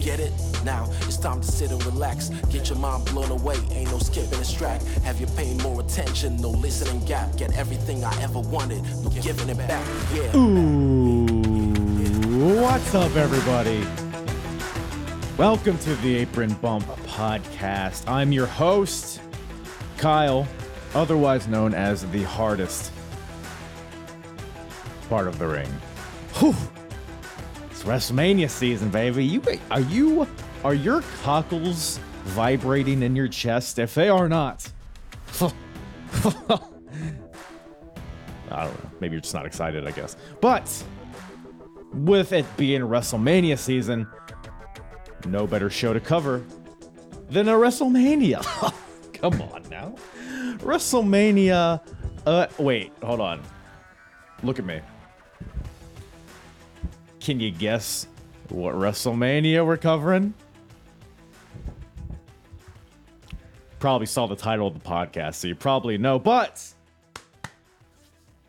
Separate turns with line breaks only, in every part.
Get it? Now it's time to sit and relax. Get your mind blown away, ain't no skipping this track. Have you paying more attention? No listening gap. Get everything I ever wanted, no giving it back. Yeah.
Ooh, what's up, everybody? Welcome to the Apron Bump Podcast. I'm your host, Kyle, otherwise known as the hardest part of the ring. Whew. WrestleMania season, baby. You are you are your cockles vibrating in your chest? If they are not, I don't know. Maybe you're just not excited, I guess. But with it being WrestleMania season, no better show to cover than a WrestleMania. Come on now. WrestleMania. Uh, wait, hold on. Look at me. Can you guess what WrestleMania we're covering? Probably saw the title of the podcast, so you probably know. But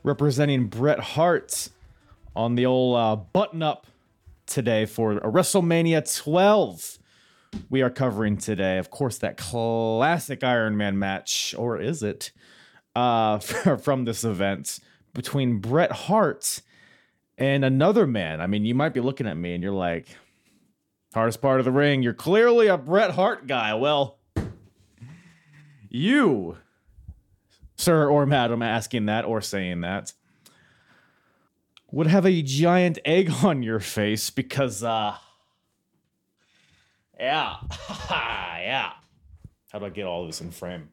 representing Bret Hart on the old uh, button up today for a WrestleMania 12. We are covering today, of course, that classic Iron Man match, or is it, uh, from this event between Bret Hart and another man. I mean, you might be looking at me and you're like, hardest part of the ring, you're clearly a Bret Hart guy. Well, you, sir or madam, asking that or saying that would have a giant egg on your face because, uh, yeah, yeah. How do I get all this in frame?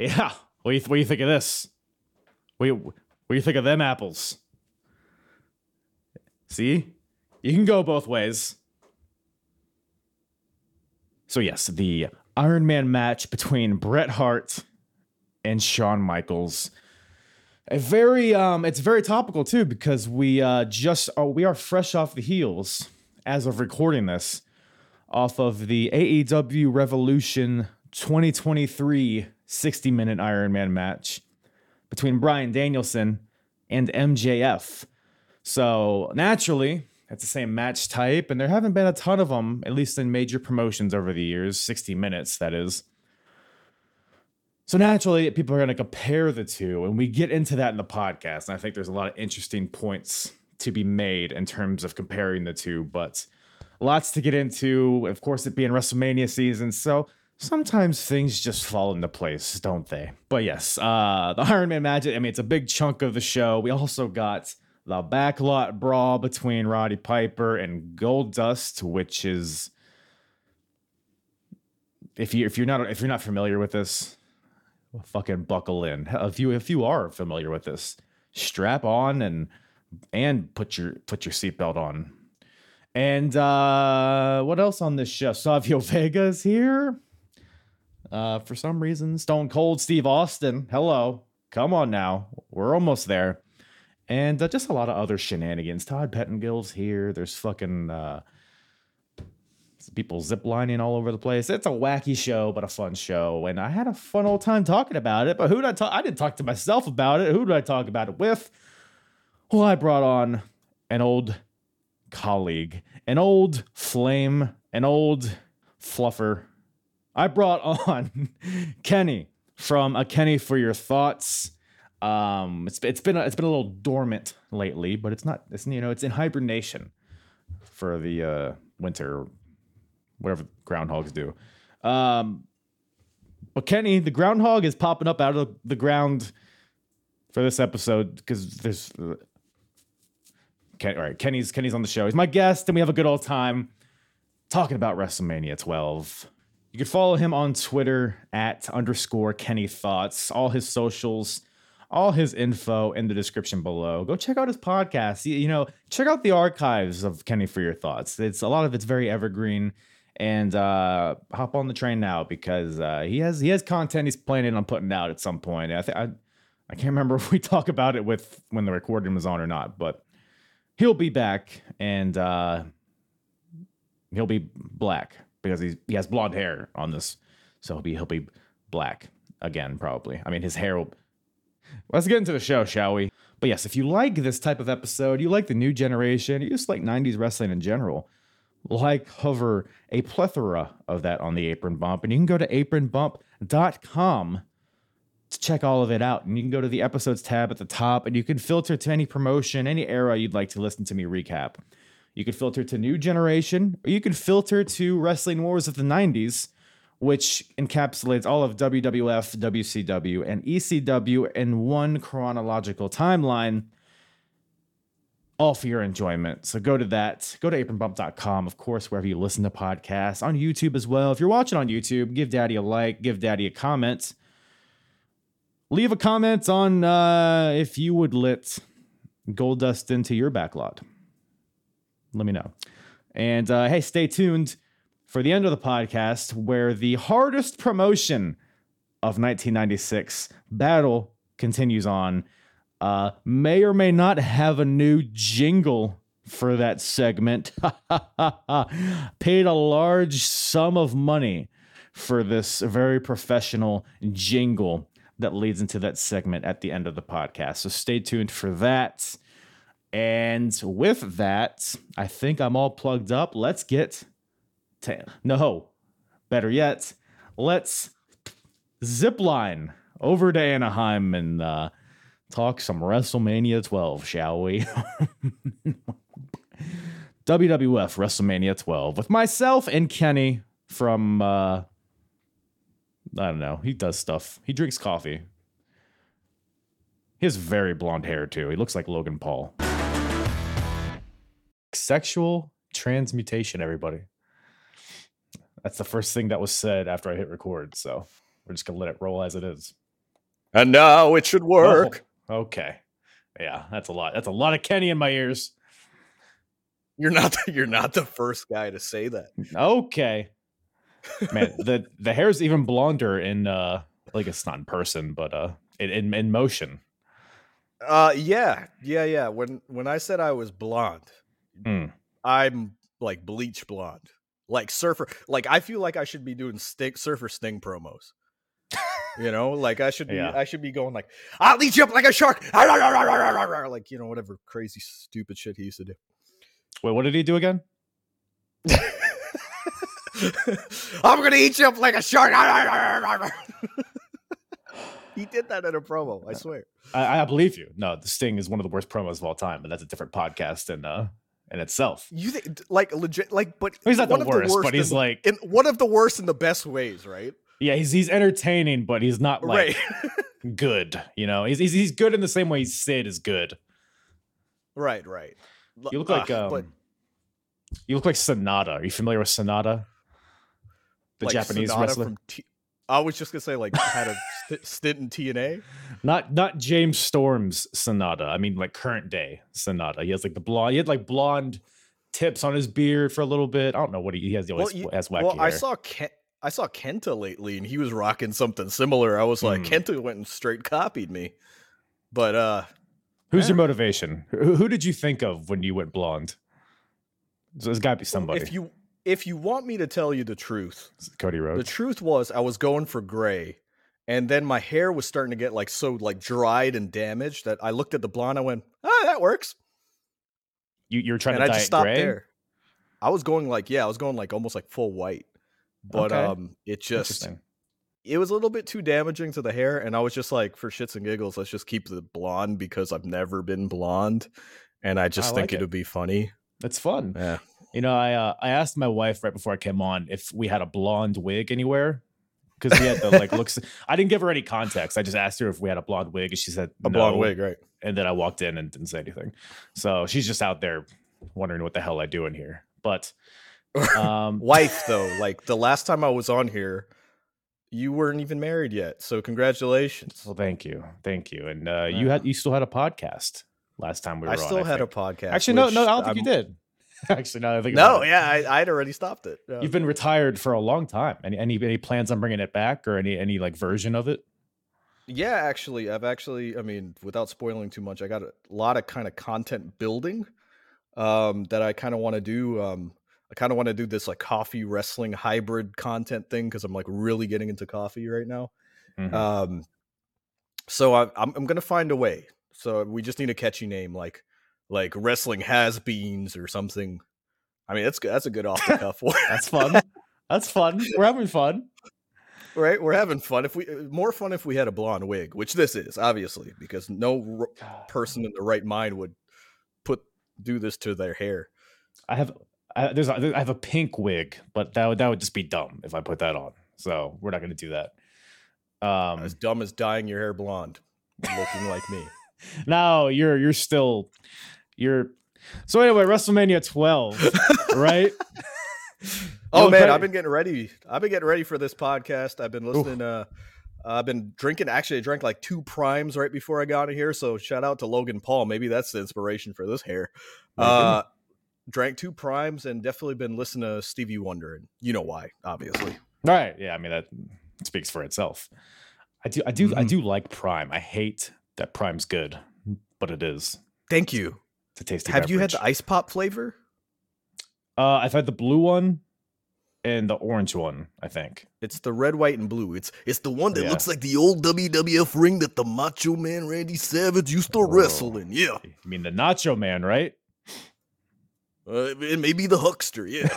Yeah. What do you, what do you think of this? What do you, what do you think of them apples? See? You can go both ways. So, yes, the Iron Man match between Bret Hart and Shawn Michaels. A very um it's very topical too because we uh just uh, we are fresh off the heels as of recording this off of the AEW Revolution 2023 60 minute Iron Man match between Bryan Danielson and MJF. So naturally, it's the same match type, and there haven't been a ton of them, at least in major promotions over the years, 60 minutes, that is. So naturally, people are going to compare the two, and we get into that in the podcast. And I think there's a lot of interesting points to be made in terms of comparing the two, but lots to get into. Of course, it being WrestleMania season, so sometimes things just fall into place, don't they? But yes, uh, the Iron Man magic. I mean, it's a big chunk of the show. We also got the backlot brawl between Roddy Piper and Goldust, which is if you if you're not if you're not familiar with this, fucking buckle in. If you if you are familiar with this, strap on and and put your put your seatbelt on. And uh what else on this show? Savio Vega's here. Uh for some reason, Stone Cold Steve Austin. Hello. Come on now. We're almost there and uh, just a lot of other shenanigans. Todd Pettengill's here. There's fucking uh, people ziplining all over the place. It's a wacky show, but a fun show, and I had a fun old time talking about it. But who did I talk? I didn't talk to myself about it. Who did I talk about it with? Well, I brought on an old colleague, an old flame, an old fluffer. I brought on Kenny from A Kenny for Your Thoughts. Um, it's it's been a, it's been a little dormant lately, but it's not. It's you know it's in hibernation for the uh, winter, whatever groundhogs do. Um, but Kenny, the groundhog is popping up out of the ground for this episode because there's. Uh, Ken, all right, Kenny's Kenny's on the show. He's my guest, and we have a good old time talking about WrestleMania 12. You can follow him on Twitter at underscore Kenny Thoughts. All his socials, all his info in the description below. Go check out his podcast. You, you know, check out the archives of Kenny for your thoughts. It's a lot of it's very evergreen. And uh, hop on the train now because uh, he has he has content he's planning on putting out at some point. I think I I can't remember if we talk about it with when the recording was on or not, but he'll be back and uh, he'll be black because he's he has blonde hair on this, so he'll be he'll be black again probably. I mean his hair will. Let's get into the show, shall we? But yes, if you like this type of episode, you like the new generation, you just like '90s wrestling in general, like hover a plethora of that on the Apron Bump, and you can go to apronbump.com to check all of it out. And you can go to the episodes tab at the top, and you can filter to any promotion, any era you'd like to listen to me recap. You could filter to New Generation, or you could filter to Wrestling Wars of the 90s, which encapsulates all of WWF, WCW, and ECW in one chronological timeline, all for your enjoyment. So go to that. Go to apronbump.com, of course, wherever you listen to podcasts, on YouTube as well. If you're watching on YouTube, give Daddy a like, give Daddy a comment. Leave a comment on uh, if you would let Goldust into your backlot let me know. And uh, hey, stay tuned for the end of the podcast where the hardest promotion of 1996 battle continues on. Uh, may or may not have a new jingle for that segment. Paid a large sum of money for this very professional jingle that leads into that segment at the end of the podcast. So stay tuned for that. And with that, I think I'm all plugged up. Let's get to no, better yet, let's zip line over to Anaheim and uh, talk some WrestleMania 12, shall we? WWF WrestleMania 12 with myself and Kenny from uh, I don't know. He does stuff. He drinks coffee. He has very blonde hair too. He looks like Logan Paul sexual transmutation, everybody. That's the first thing that was said after I hit record. So we're just going to let it roll as it is.
And now it should work.
Oh, okay. Yeah, that's a lot. That's a lot of Kenny in my ears.
You're not the, you're not the first guy to say that.
Okay. Man, the the hair is even blonder in uh like it's not in person, but uh in in, in motion.
Uh yeah. Yeah, yeah. When when I said I was blonde,
Mm.
I'm like bleach blonde, like surfer. Like I feel like I should be doing stick surfer sting promos. you know, like I should be.
Yeah.
I should be going like, "I'll eat you up like a shark," like you know, whatever crazy stupid shit he used to do.
Wait, what did he do again?
I'm gonna eat you up like a shark. he did that in a promo. I swear.
I, I believe you. No, the Sting is one of the worst promos of all time, but that's a different podcast and uh in itself.
You think like legit like but
He's not the
one of
worst, but he's like-
in one of the worst in the best ways, right?
Yeah, he's he's entertaining, but he's not like
right.
good. You know, he's, he's he's good in the same way Sid is good.
right, right.
You look like
Ugh,
um,
but
you look like Sanada. Are you familiar with Sanada? The
like
Japanese
Sanada
wrestler,
From T- I was just gonna say like had a stint in TNA.
not not James Storm's Sanada. I mean, like current day Sanada. He has like the blonde. He had like blonde tips on his beard for a little bit. I don't know what he, he has. He always
you-
has wacky
well,
hair.
I saw Ken- I saw Kenta lately, and he was rocking something similar. I was like,
Hmm.
Kenta went and straight copied me. But uh,
Who's your motivation? Who, who did you think of when you went blonde? So there's got to be somebody.
if you if you want me to tell you the truth,
Cody Rhodes.
the truth was I was going for gray, and then my hair was starting to get like so like dried and damaged that I looked at the blonde. I went, ah, that works,
you you're trying
and
to
I
dye
just
it
stopped
gray?
there. I was going like, yeah, I was going like almost like full white, but
Okay.
um, it just it was a little bit too damaging to the hair, and I was just like, for shits and giggles, let's just keep the blonde because I've never been blonde, and I just
I
think
like it.
it would be funny.
It's fun.
Yeah,
You know, I uh, I asked my wife right before I came on if we had a blonde wig anywhere because we had the like looks. I didn't give her any context. I just asked her if we had a blonde wig, and she said
A blonde wig, right?
And then I walked in and didn't say anything. So she's just out there wondering what the hell I do in here. But um,
Wife though, like the last time I was on here, you weren't even married yet. So congratulations.
well, thank you, thank you. And uh, you had you still had a podcast last time we were
I
on.
still had a podcast.
Actually, no, no, I don't think you
I'm-
did. Actually, no, I think
No, yeah, I, I'd already stopped it. Yeah.
You've been retired for a long time. Any any any plans on bringing it back or any any like version of it?
Yeah, actually, I've actually, I mean, without spoiling too much, I got a lot of kind of content building um, that I kind of want to do. Um, I kind of want to do this like coffee wrestling hybrid content thing because I'm like really getting into coffee right now.
Mhm.
Um, so I, I'm I'm gonna find a way. So we just need a catchy name like like wrestling has beans or something. I mean, that's good. That's a good off the cuff one.
That's fun. That's fun. We're having fun.
right? We're having fun. If we uh, more fun if we had a blonde wig, which this is obviously because no r- person in the right mind would put do this to their hair.
I have I, there's a, I have a pink wig, but that would that would just be dumb if I put that on. So we're not going to do that. Um,
As dumb as dyeing your hair blonde, looking like me.
no, you're you're still you're. So anyway, WrestleMania 12, right?
Oh man,
Bret-
I've been getting ready. I've been getting ready for this podcast. I've been listening. Uh, I've been drinking. Actually, I drank like two primes right before I got in here. So shout out to Logan Paul. Maybe that's the inspiration for this hair. Uh, drank two primes and definitely been listening to Stevie Wonder, and you know why, obviously.
Right. Yeah. I mean that speaks for itself. I do. I do. I
Mhm.
do like Prime. I hate that Prime's good, but it is.
Thank you.
It's a tasty.
Have you had the ice pop flavor?
Uh, I've had the blue one and the orange one. I think.
It's the red, white, and blue. It's it's the one that
Yeah.
looks like the old WWF ring that the Macho Man Randy Savage used to
Whoa.
wrestle in. Yeah,
I mean the Nacho Man, right?
uh, may be the Huckster. Yeah.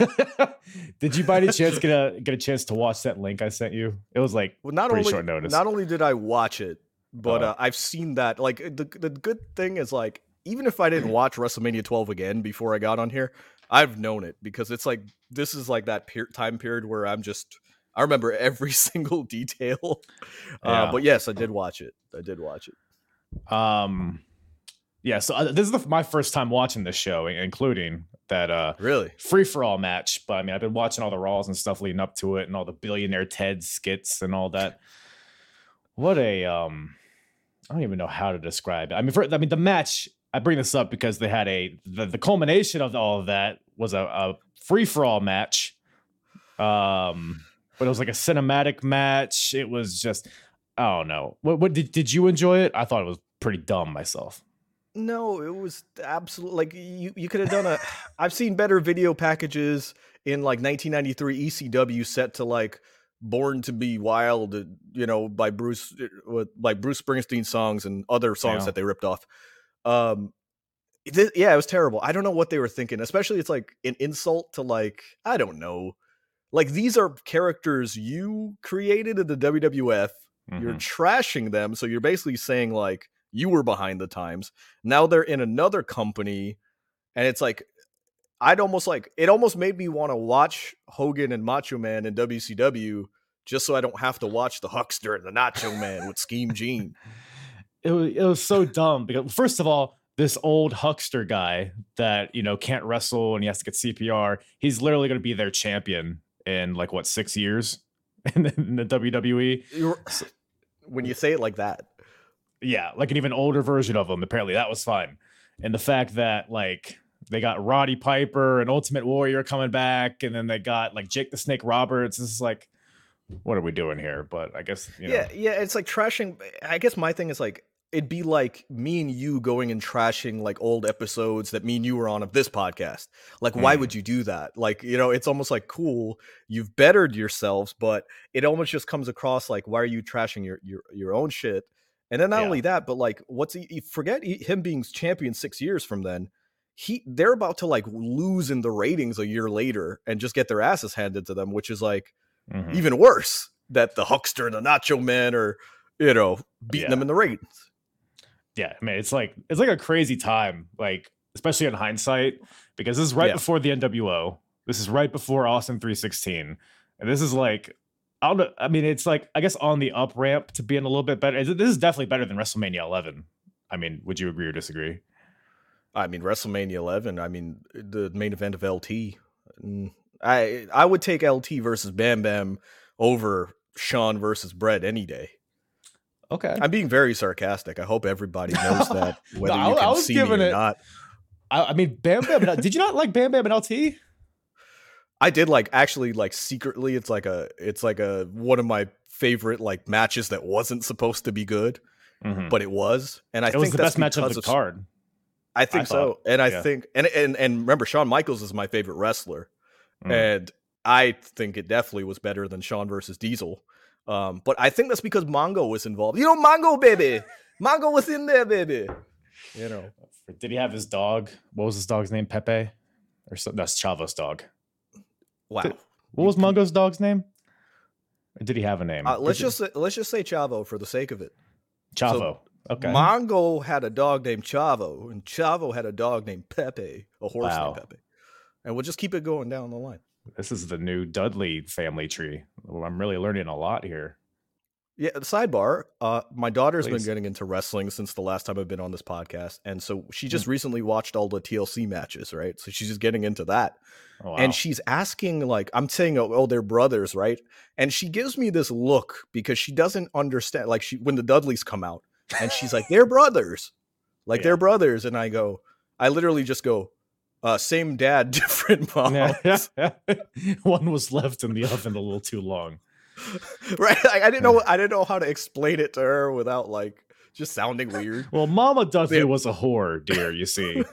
Did you by any chance get a get a chance to watch that link I sent you? It was like
Well, not
Pretty
only
short notice.
not only did I watch it, but
Uh-huh.
uh, I've seen that. Like the the good thing is like even if I didn't watch WrestleMania 12 again before I got on here, I've known it because it's like this is like that per- time period where I'm just I remember every single detail. Uh, but yes, I did watch it. I did watch it.
um, yeah. So uh, this is the, my first time watching this show, including that uh
Really?
free for all match. But I mean, I've been watching all the Raws and stuff leading up to it, and all the billionaire Ted skits and all that. What a um, I don't even know how to describe it. I mean, for, I mean the match. I bring this up because they had a the, the culmination of all of that was a, a free for all match. Um, but it was like a cinematic match. It was just I don't know. What what did did you enjoy it? I thought it was pretty dumb myself.
No, it was absolutely like you. You could have done a. I've seen better video packages in like 1993 ECW set to like "Born to Be Wild," you know, by Bruce with like Bruce Springsteen songs and other songs
Yeah.
that they ripped off. Um, thi- yeah, it was terrible. I don't know what they were thinking. Especially, it's like an insult to like I don't know. Like these are characters you created in the WWF. You're
Mhm.
trashing them, so you're basically saying like you were behind the times. Now they're in another company, and it's like I'd almost like it almost made me want to watch Hogan and Macho Man in WCW just so I don't have to watch the Huckster and the Nacho Man with Scheme Gene.
it was, it was so dumb because first of all this old huckster guy that you know can't wrestle and he has to get cpr he's literally going to be their champion in like what six years in the, in the wwe
You're- when you say it like that,
yeah like an even older version of him apparently that was fine. And the fact that like they got roddy piper and ultimate warrior coming back and then they got like jake the snake roberts this is like what are we doing here? But i guess you know.
Yeah, yeah, it's like trashing. I guess my thing is like it'd be like me and you going and trashing like old episodes that me and you were on of this podcast. Like, why
Mm.
would you do that? Like, you know, it's almost like cool, you've bettered yourselves, but it almost just comes across like, why are you trashing your your your own shit? And then not
Yeah.
only that, but like, what's he? Forget he, him being champion six years from then. He they're about to like lose in the ratings a year later and just get their asses handed to them, which is like
Mhm.
even worse that the huckster and the nacho man are you know beating
Yeah.
them in the ratings
yeah, I mean, it's like it's like a crazy time. Like especially in hindsight, because this is right
Yeah.
before the NWO. This is right before Austin 316. And this is like, I don't know. I mean, it's like, I guess on the up ramp to being a little bit better. This is definitely better than WrestleMania 11. I mean, would you agree or disagree?
I mean, WrestleMania 11. I mean, the main event of LT. I I would take LT versus Bam Bam over Shawn versus Bret any day.
Okay.
I'm being very sarcastic. I hope everybody knows that, whether
I-
you
I
can
was
see me
giving
or
it-
not.
I, I mean, Bam Bam. and- did you not like Bam Bam and LT?
I did like actually like secretly. It's like a it's like a one of my favorite like matches that wasn't supposed to be good,
Mhm.
but it was. And I
it
think
was the
that's
best match of
because
the card.
I think
thought,
so, and I
yeah.
think and and and remember, Shawn Michaels is my favorite wrestler,
Mm.
and I think it definitely was better than Shawn versus Diesel. Um, but I think that's because Mongo was involved. You know, Mongo baby, Mongo was in there, baby. You know,
Did he have his dog? What was his dog's name? Pepe, or so, that's Chavo's dog.
wow.
Did- What was Mongo's dog's name? Or did he have a name?
Uh, let's
Did
just say, let's just say Chavo for the sake of it.
Chavo. okay.
Mongo had a dog named Chavo, and Chavo had a dog named Pepe, a horse
Wow.
named Pepe. And we'll just keep it going down the line.
This is the new Dudley family tree. I'm really learning a lot here.
Yeah, sidebar. Uh, my daughter's
Please.
been getting into wrestling since the last time I've been on this podcast, and so she
Hmm.
just recently watched all the TLC matches, right? So she's just getting into that,
Oh, wow.
and she's asking like, I'm saying, oh, oh, they're brothers, right? And she gives me this look because she doesn't understand. Like she when the Dudleys come out, and she's like, they're brothers, like
Yeah.
they're brothers, and I go, I literally just go, uh, same dad, different mom,
Yeah. One was left in the oven a little too long.
right? Like, I didn't know, I didn't know how to explain it to her without like just sounding weird.
Well, Mama Dudley
Yeah.
was a whore, dear. You see,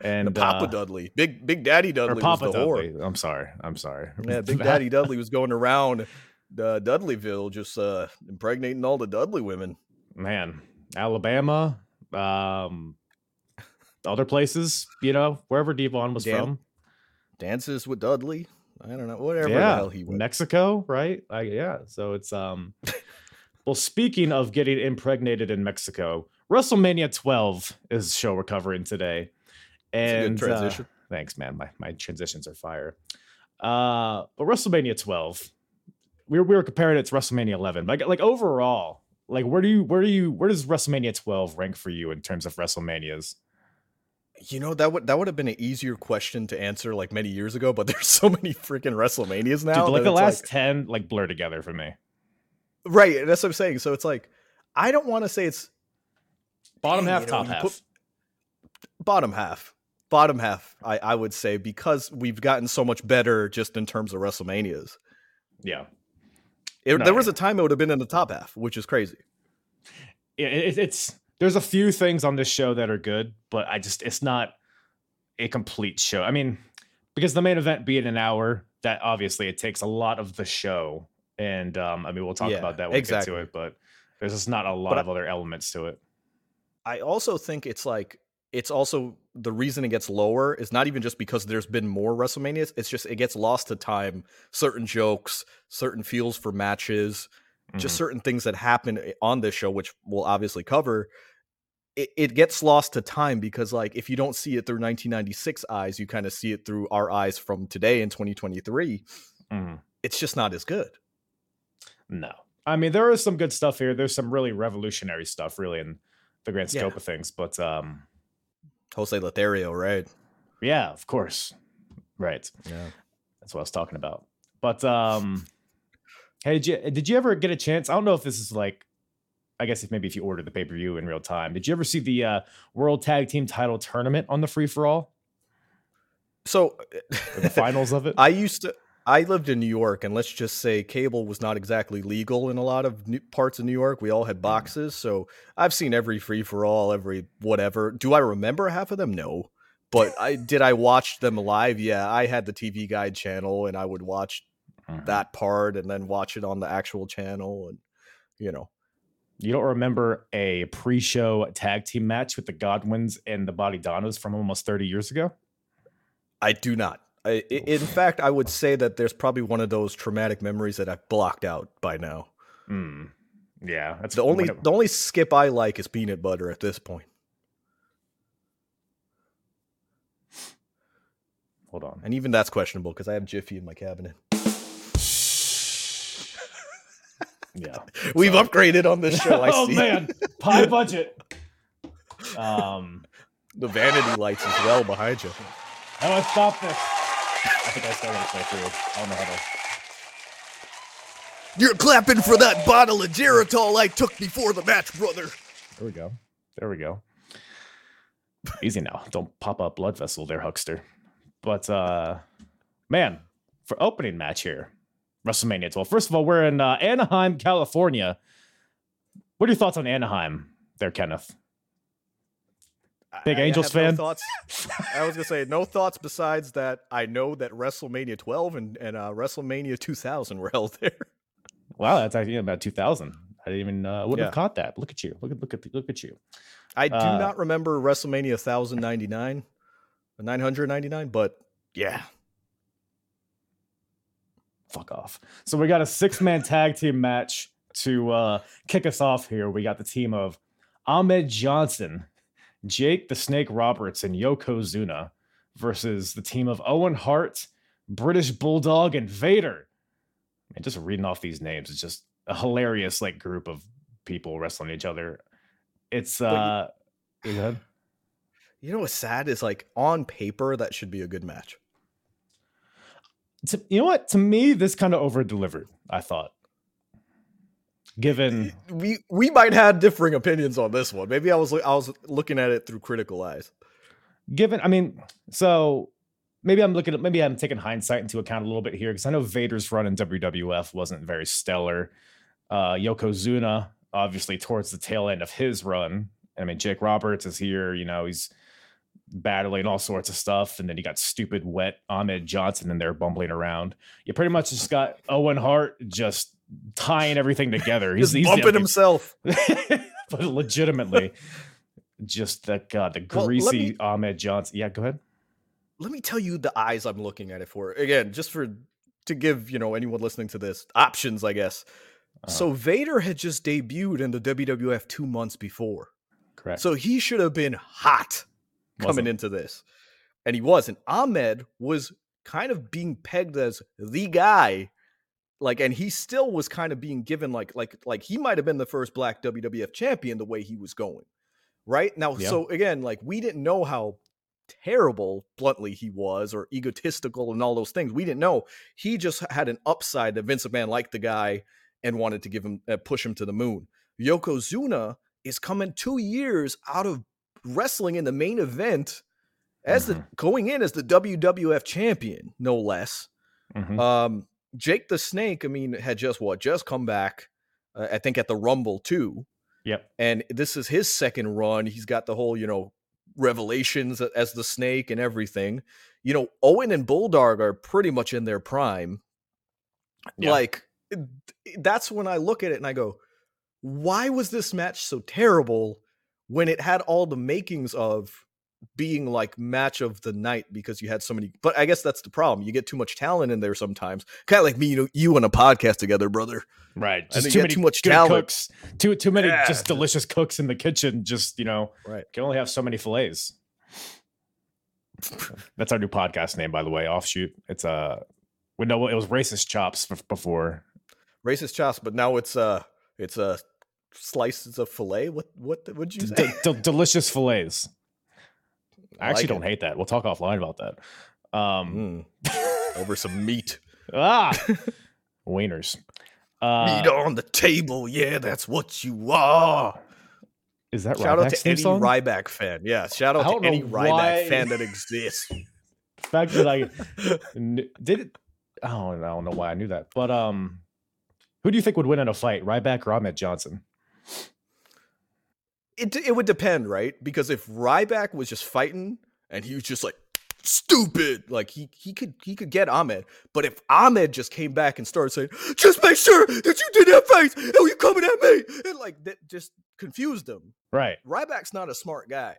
and
the Papa
uh,
Dudley, Big Big Daddy Dudley, or
Papa
was the whore.
Dudley. I'm sorry. I'm sorry.
Yeah, Big Daddy Dudley was going around uh, Dudleyville, just uh, impregnating all the Dudley women.
man, Alabama, um, other places, you know, wherever Devon was
Damn.
from.
Dances with Dudley. I don't know, whatever the
yeah,
hell he went.
Mexico, right? I, yeah. So it's um. well, speaking of getting impregnated in Mexico, WrestleMania 12 is show we're covering today,
It's a good
and uh,
transition.
thanks, man. My my transitions are fire. Uh, but WrestleMania 12, we were, we were comparing it to WrestleMania 11. Like like overall, like where do you where do you where does WrestleMania 12 rank for you in terms of WrestleManias?
You know that would that would have been an easier question to answer like many years ago, but there's so many freaking WrestleManias now.
Dude, like the
it's
last 10 like blur together for me.
right. That's what I'm saying. So it's like I don't want to say it's
Bottom
Dang,
half,
you know,
top half.
put- bottom half. Bottom half, I, I would say, because we've gotten so much better just in terms of WrestleManias.
yeah.
It,
No,
there was a time it would have been in the top half, which is crazy.
it, it- it's there's a few things on this show that are good, but I just it's not a complete show. I mean, because the main event being an hour, that obviously it takes a lot of the show, and um, I mean we'll talk
Yeah,
about that when we get to it, but there's just not a lot
But I-
of other elements to it.
I also think it's like it's also the reason it gets lower is not even just because there's been more WrestleManias. It's just it gets lost to time. Certain jokes, certain feels for matches, just
Mhm.
certain things that happen on this show, which we'll obviously cover. It, it gets lost to time because, like, if you don't see it through 1996 eyes, you kind of see it through our eyes from today in 2023.
Mhm.
It's just not as good.
no, I mean there is some good stuff here. There's some really revolutionary stuff, really in the grand
Yeah.
scope of things. But um,
Jose Lothario, right?
yeah, of course, right.
Yeah.
That's what I was talking about. But um hey, did you did you ever get a chance? I don't know if this is like I guess if maybe if you ordered the pay-per-view in real time. Did you ever see the uh World Tag Team title tournament on the free for all?
So
the finals of it?
I used to. I lived in New York, and let's just say cable was not exactly legal in a lot of new parts of New York. We all had boxes, so I've seen every free for all, every whatever. Do I remember half of them? No, but I did. I watch them live. Yeah, I had the TV Guide channel, and I would watch
Mhm.
that part, and then watch it on the actual channel, and you know,
You don't remember a pre-show tag team match with the Godwins and the Body Donnas from almost 30 years ago?
I do not. I, in fact, I would say that there's probably one of those traumatic memories that I've blocked out by now.
Hmm. Yeah, that's
The only the only skip I like is peanut butter at this point.
Hold on.
And even that's questionable because I have Jiffy in my cabinet.
Yeah.
We've upgraded on this show. I
oh
see.
man, high budget. Um,
The vanity lights as well behind you.
how do I stop this? I think I still want to play through. I don't know how to.
You're clapping for that bottle of Geritol I took before the match, brother.
There we go. There we go. Easy now. Don't pop up blood vessel there, huckster. But uh man, for opening match here, WrestleMania 12. First of all, we're in uh, Anaheim, California. What are your thoughts on Anaheim there, Kenneth? Big
I- I
Angels
no
fan?
thoughts. I was gonna say no thoughts besides that. I know that WrestleMania 12 and, and uh, WrestleMania 2000 were held there.
Wow, that's actually about 2000. I didn't even uh, wouldn't
Yeah.
have caught that. Look at you. Look at look at look at you.
I do
Uh,
not remember WrestleMania 1099, 999, but yeah,
fuck off. So we got a six man tag team match to uh, kick us off here. We got the team of Ahmed Johnson, Jake the Snake Roberts, and Yokozuna versus the team of Owen Hart, British Bulldog, and Vader. And just reading off these names, it's just a hilarious like group of people wrestling each other. It's uh, you
you know what's sad is like on paper that should be a good match.
To, you know what? To me, this kind of over delivered. I thought, given
We we might have differing opinions on this one. Maybe I was I was looking at it through critical eyes.
given i mean so maybe i'm looking at maybe i'm taking hindsight into account a little bit here because i know vader's run in wwf wasn't very stellar uh yokozuna obviously towards the tail end of his run i mean jake roberts is here you know he's battling all sorts of stuff and then you got stupid wet ahmed johnson in there bumbling around you pretty much just got owen hart just tying everything together
He's,
he's,
bumping himself.
but legitimately just the god the
Well,
greasy
me-
ahmed johnson yeah go ahead
Let me tell you the eyes I'm looking at it for. Again, just for to give, you know, anyone listening to this options, I guess.
Uh-huh.
So Vader had just debuted in the WWF 2 months before.
correct
So he should have been hot coming
Wasn't.
into this. And he wasn't. Ahmed was kind of being pegged as the guy. Like, and he still was kind of being given like like like he might have been the first black WWF champion the way he was going. Right? Now,
Yeah.
so again, like we didn't know how terrible bluntly he was or egotistical and all those things. We didn't know. He just had an upside that Vince McMahon liked the guy and wanted to give him uh, push him to the moon. Yokozuna is coming 2 years out of wrestling in the main event as the going in as the WWF champion, no less.
Mhm.
Um, Jake the Snake, I mean, had just what just come back, uh, I think at the Rumble too,
yep
and this is his second run. He's got the whole, you know, revelations as the Snake and everything. You know, Owen and Bulldog are pretty much in their prime.
Yeah.
Like, that's when I look at it and I go, why was this match so terrible when it had all the makings of being like match of the night because you had so many but i guess that's the problem you get too much talent in there sometimes kind of like me you, know, you and a podcast together brother.
Right just too many
too much
good
talent.
cooks too too many
Yeah.
just delicious cooks in the kitchen just you know
right.
can only have so many fillets. That's our new podcast name by the way offshoot. It's uh we know it was racist chops before.
Racist chops but now it's uh it's uh slices of fillet what what would you say?
d- delicious fillets i actually
like
don't
it.
hate that. We'll talk offline about that. Um
Mm. over some meat.
Ah! Wieners. Uh
meat on the table. Yeah that's what you are.
Is that
shout out to any
song?
Ryback fan. Yeah shout out to any Ryback
why-
fan that exists.
The fact that I kn- did it. I don't, I don't know why I knew that, but um, who do you think would win in a fight, Ryback or Ahmed Johnson?
It it would depend, right? Because if Ryback was just fighting and he was just like stupid, like he he could he could get Ahmed. But if Ahmed just came back and started saying, "Just make sure that you did that face, and you coming at me," and like that just confused him.
Right.
Ryback's not a smart guy.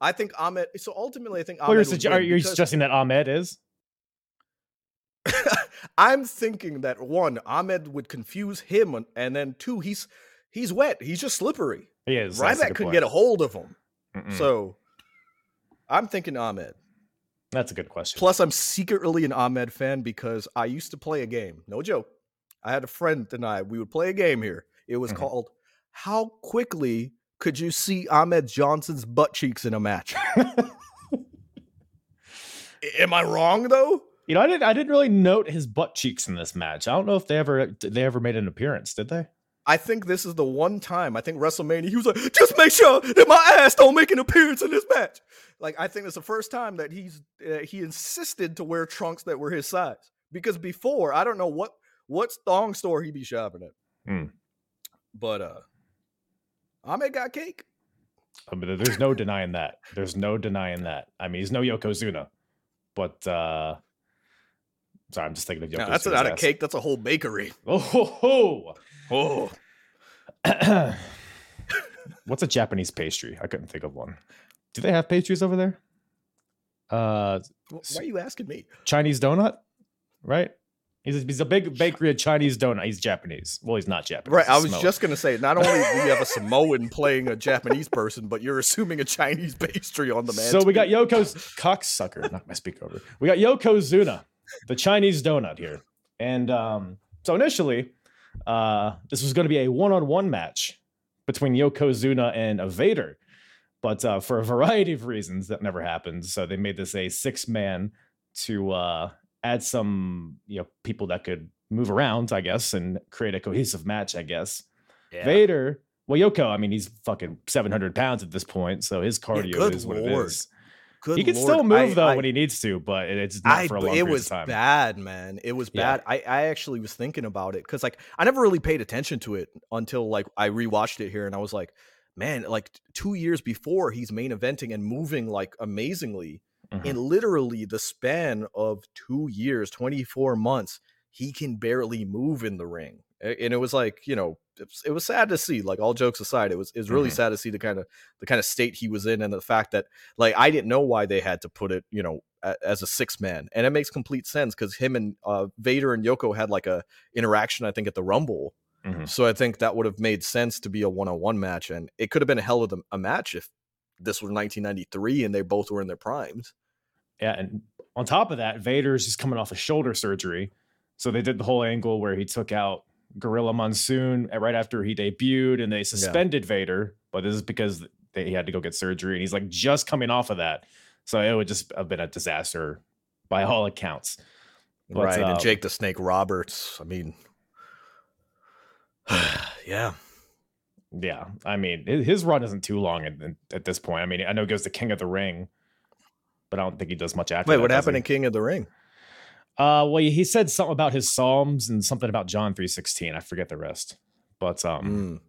I think Ahmed. So ultimately, I think
Well, you're,
Ahmed.
sugge- are you suggesting that Ahmed is?
I'm thinking that one, Ahmed would confuse him, and then two, he's he's wet. He's just slippery.
He is.
Ryback could
point.
get a hold of him.
Mm-mm.
So I'm thinking Ahmed.
That's a good question.
Plus, I'm secretly an Ahmed fan because I used to play a game. No joke. I had a friend and I, we would play a game here. It was
Mhm.
called How Quickly Could You See Ahmed Johnson's Butt Cheeks in a Match? Am I wrong though?
You know, I didn't I didn't really note his butt cheeks in this match. I don't know if they ever they ever made an appearance, did they?
I think this is the one time I think WrestleMania he was like, just make sure that my ass don't make an appearance in this match. Like I think it's the first time that he's uh, he insisted to wear trunks that were his size because before I don't know what what thong store he be shopping at.
Hmm.
But uh, Ahmed got cake.
I mean, there's no denying that. There's no denying that. I mean, he's no Yokozuna, but uh sorry, I'm just thinking of
Now,
Yokozuna's
that's not a cake. That's a whole bakery.
Oh, ho, ho.
Oh,
What's a Japanese pastry? I couldn't think of one. Do they have pastries over there? Uh,
why are you asking me?
Chinese donut, right? He's a, he's a big bakery of Chinese donut. He's Japanese. Well, he's not Japanese.
Right, I was
Samoan.
just gonna say. Not only do you have a Samoan playing a Japanese person, but you're assuming a Chinese pastry on the man.
So we got Yoko's cocksucker. Knock my speaker over. We got Yokozuna, the Chinese donut here, and um, so initially, uh, this was going to be a one-on-one match between Yokozuna and a Vader, but uh, for a variety of reasons, that never happened. So they made this a six-man to uh, add some you know people that could move around, I guess, and create a cohesive match, I guess.
Yeah.
Vader, well, Yoko, I mean, he's fucking 700 pounds at this point, so his cardio
good
is what
lord.
it is.
Good
he can
lord,
still move
I-
though
I-
when he needs to, but it- it's not
I,
for a long
it was bad, man. It was
Yeah.
bad. I, I actually was thinking about it because like I never really paid attention to it until like I rewatched it here and I was like, man, like two years before he's main eventing and moving like amazingly.
Mhm.
In literally the span of two years, 24 months, he can barely move in the ring. And it was like, you know, it was, it was sad to see, like all jokes aside, it was it was really
Mhm.
sad to see the kind of the kind of state he was in and the fact that like I didn't know why they had to put it, you know, a, as a six man, and it makes complete sense because him and uh, Vader and Yoko had like a interaction, I think, at the Rumble.
Mhm.
So I think that would have made sense to be a one on one match, and it could have been a hell of a, a match if this was 1993 and they both were in their primes.
Yeah, and on top of that, Vader's just coming off a shoulder surgery, so they did the whole angle where he took out Gorilla Monsoon uh, right after he debuted, and they suspended Vader. But this is because they, he had to go get surgery, and he's like just coming off of that, so it would just have been a disaster by all accounts. But,
right,
um,
and Jake the Snake Roberts. I mean, yeah,
Yeah, I mean, his run isn't too long at, at this point. I mean, I know he goes to King of the Ring, but I don't think he does much after.
Wait,
that,
what happened
he?
in King of the Ring?
Uh, well, he said something about his psalms and something about John three sixteen. I forget the rest, but um,
Mm,